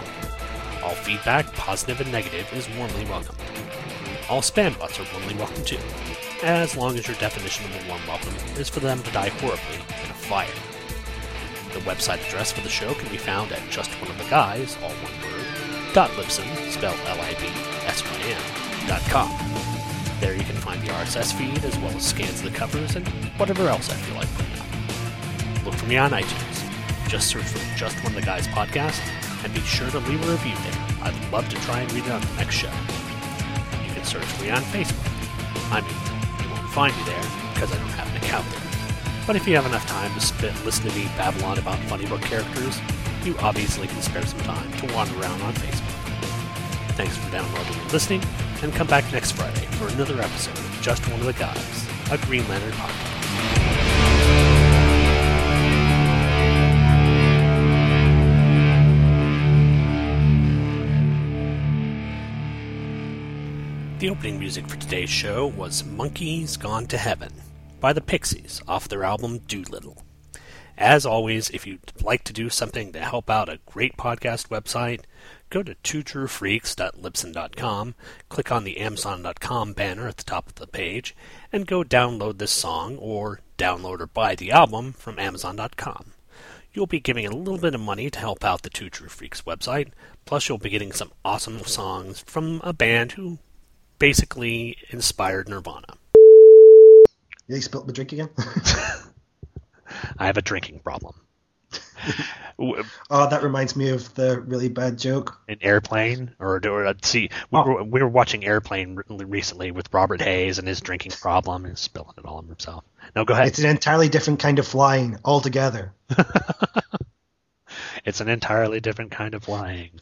All feedback, positive and negative, is warmly welcomed. All spam bots are warmly welcome too, as long as your definition of a warm welcome is for them to die horribly in a fire. The website address for the show can be found at justoneoftheguys, all one word, dot Libsyn, spelled L-I-B-S-Y-N, dot com. There you can find the RSS feed as well as scans of the covers and whatever else I feel like putting up. Look for me on iTunes. Just search for Just One of the Guys podcast and be sure to leave a review there. I'd love to try and read it on the next show. You can search me on Facebook. I mean, you won't find me there because I don't have an account there. But if you have enough time to spit, listen to me babble on about funny book characters, you obviously can spare some time to wander around on Facebook. Thanks for downloading and listening, and come back next Friday for another episode of Just One of the Guys, a Green Lantern podcast. The opening music for today's show was Monkeys Gone to Heaven by the Pixies off their album Doolittle. As always, if you'd like to do something to help out a great podcast website, go to twotruefreaks.libsyn.com, click on the Amazon.com banner at the top of the page, and go download this song or download or buy the album from Amazon.com. You'll be giving a little bit of money to help out the Two True Freaks website, plus you'll be getting some awesome songs from a band who basically inspired Nirvana. Yeah, you spilt the drink again. I have a drinking problem. oh, that reminds me of the really bad joke. An airplane, or, or uh, see, we, were, we were watching Airplane recently with Robert Hays and his drinking problem and spilling it all on himself. No, go ahead. It's an entirely different kind of flying altogether. it's an entirely different kind of flying.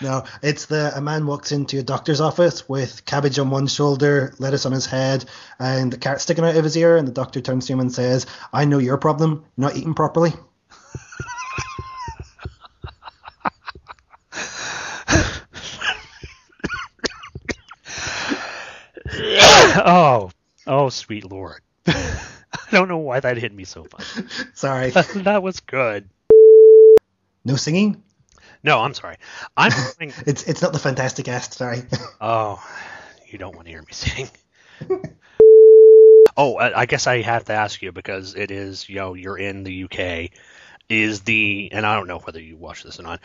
No, it's the a man walks into a doctor's office with cabbage on one shoulder, lettuce on his head, and the carrot sticking out of his ear, and the doctor turns to him and says, "I know your problem. You're not eating properly." oh, oh, sweet lord! I don't know why that hit me so fun. Sorry, that was good. No singing. No, I'm sorry. I'm going... it's it's not the fantastic ass. Sorry. oh, you don't want to hear me sing. oh, I, I guess I have to ask you because it is you know you're in the UK. Is the and I don't know whether you watch this or not.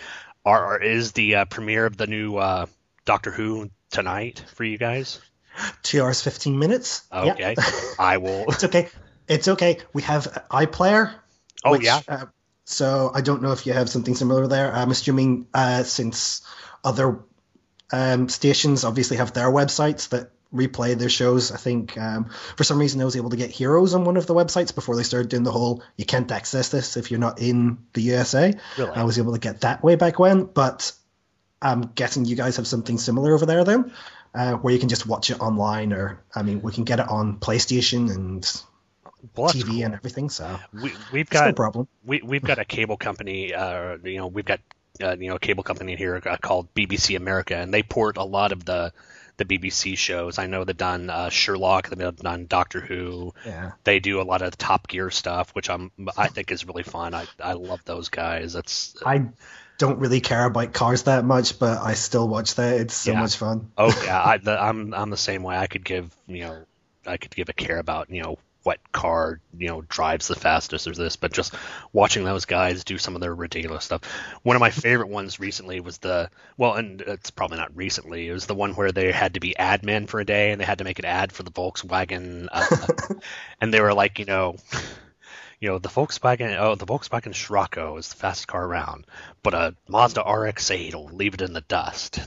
Are is the uh, premiere of the new uh, Doctor Who tonight for you guys? Two hours fifteen minutes. Okay, yep. I will. It's okay. It's okay. We have iPlayer. Oh which, yeah. Uh, so I don't know if you have something similar there. I'm assuming uh, since other um, stations obviously have their websites that replay their shows. I think um, for some reason I was able to get Heroes on one of the websites before they started doing the whole you can't access this if you're not in the USA. Really? I was able to get that way back when, but I'm guessing you guys have something similar over there then, uh, where you can just watch it online, or I mean, we can get it on PlayStation and well, TV cool. and everything. So we, we've got no problem. We we've got a cable company. Uh, you know, we've got uh, you know a cable company here called BBC America, and they port a lot of the the BBC shows. I know they've done uh, Sherlock, they've done Doctor Who. Yeah. They do a lot of the Top Gear stuff, which I'm I think is really fun. I I love those guys. That's I don't really care about cars that much, but I still watch that. It's so yeah. much fun. Oh yeah, I, the, I'm I'm the same way. I could give you know I could give a care about you know what car you know drives the fastest or this, but just watching those guys do some of their ridiculous stuff. One of my favorite ones recently was the well, and it's probably not recently. It was the one where they had to be admin for a day and they had to make an ad for the Volkswagen, uh, and they were like, you know. You know the Volkswagen. Oh, the Volkswagen Scirocco is the fastest car around, but a Mazda RX-8 will leave it in the dust.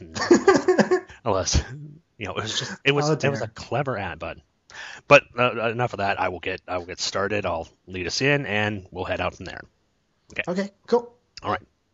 Unless, you know, it was just it was Oh, it was a clever ad, bud. But uh, enough of that. I will get I will get started. I'll lead us in, and we'll head out from there. Okay. Okay, cool. All right.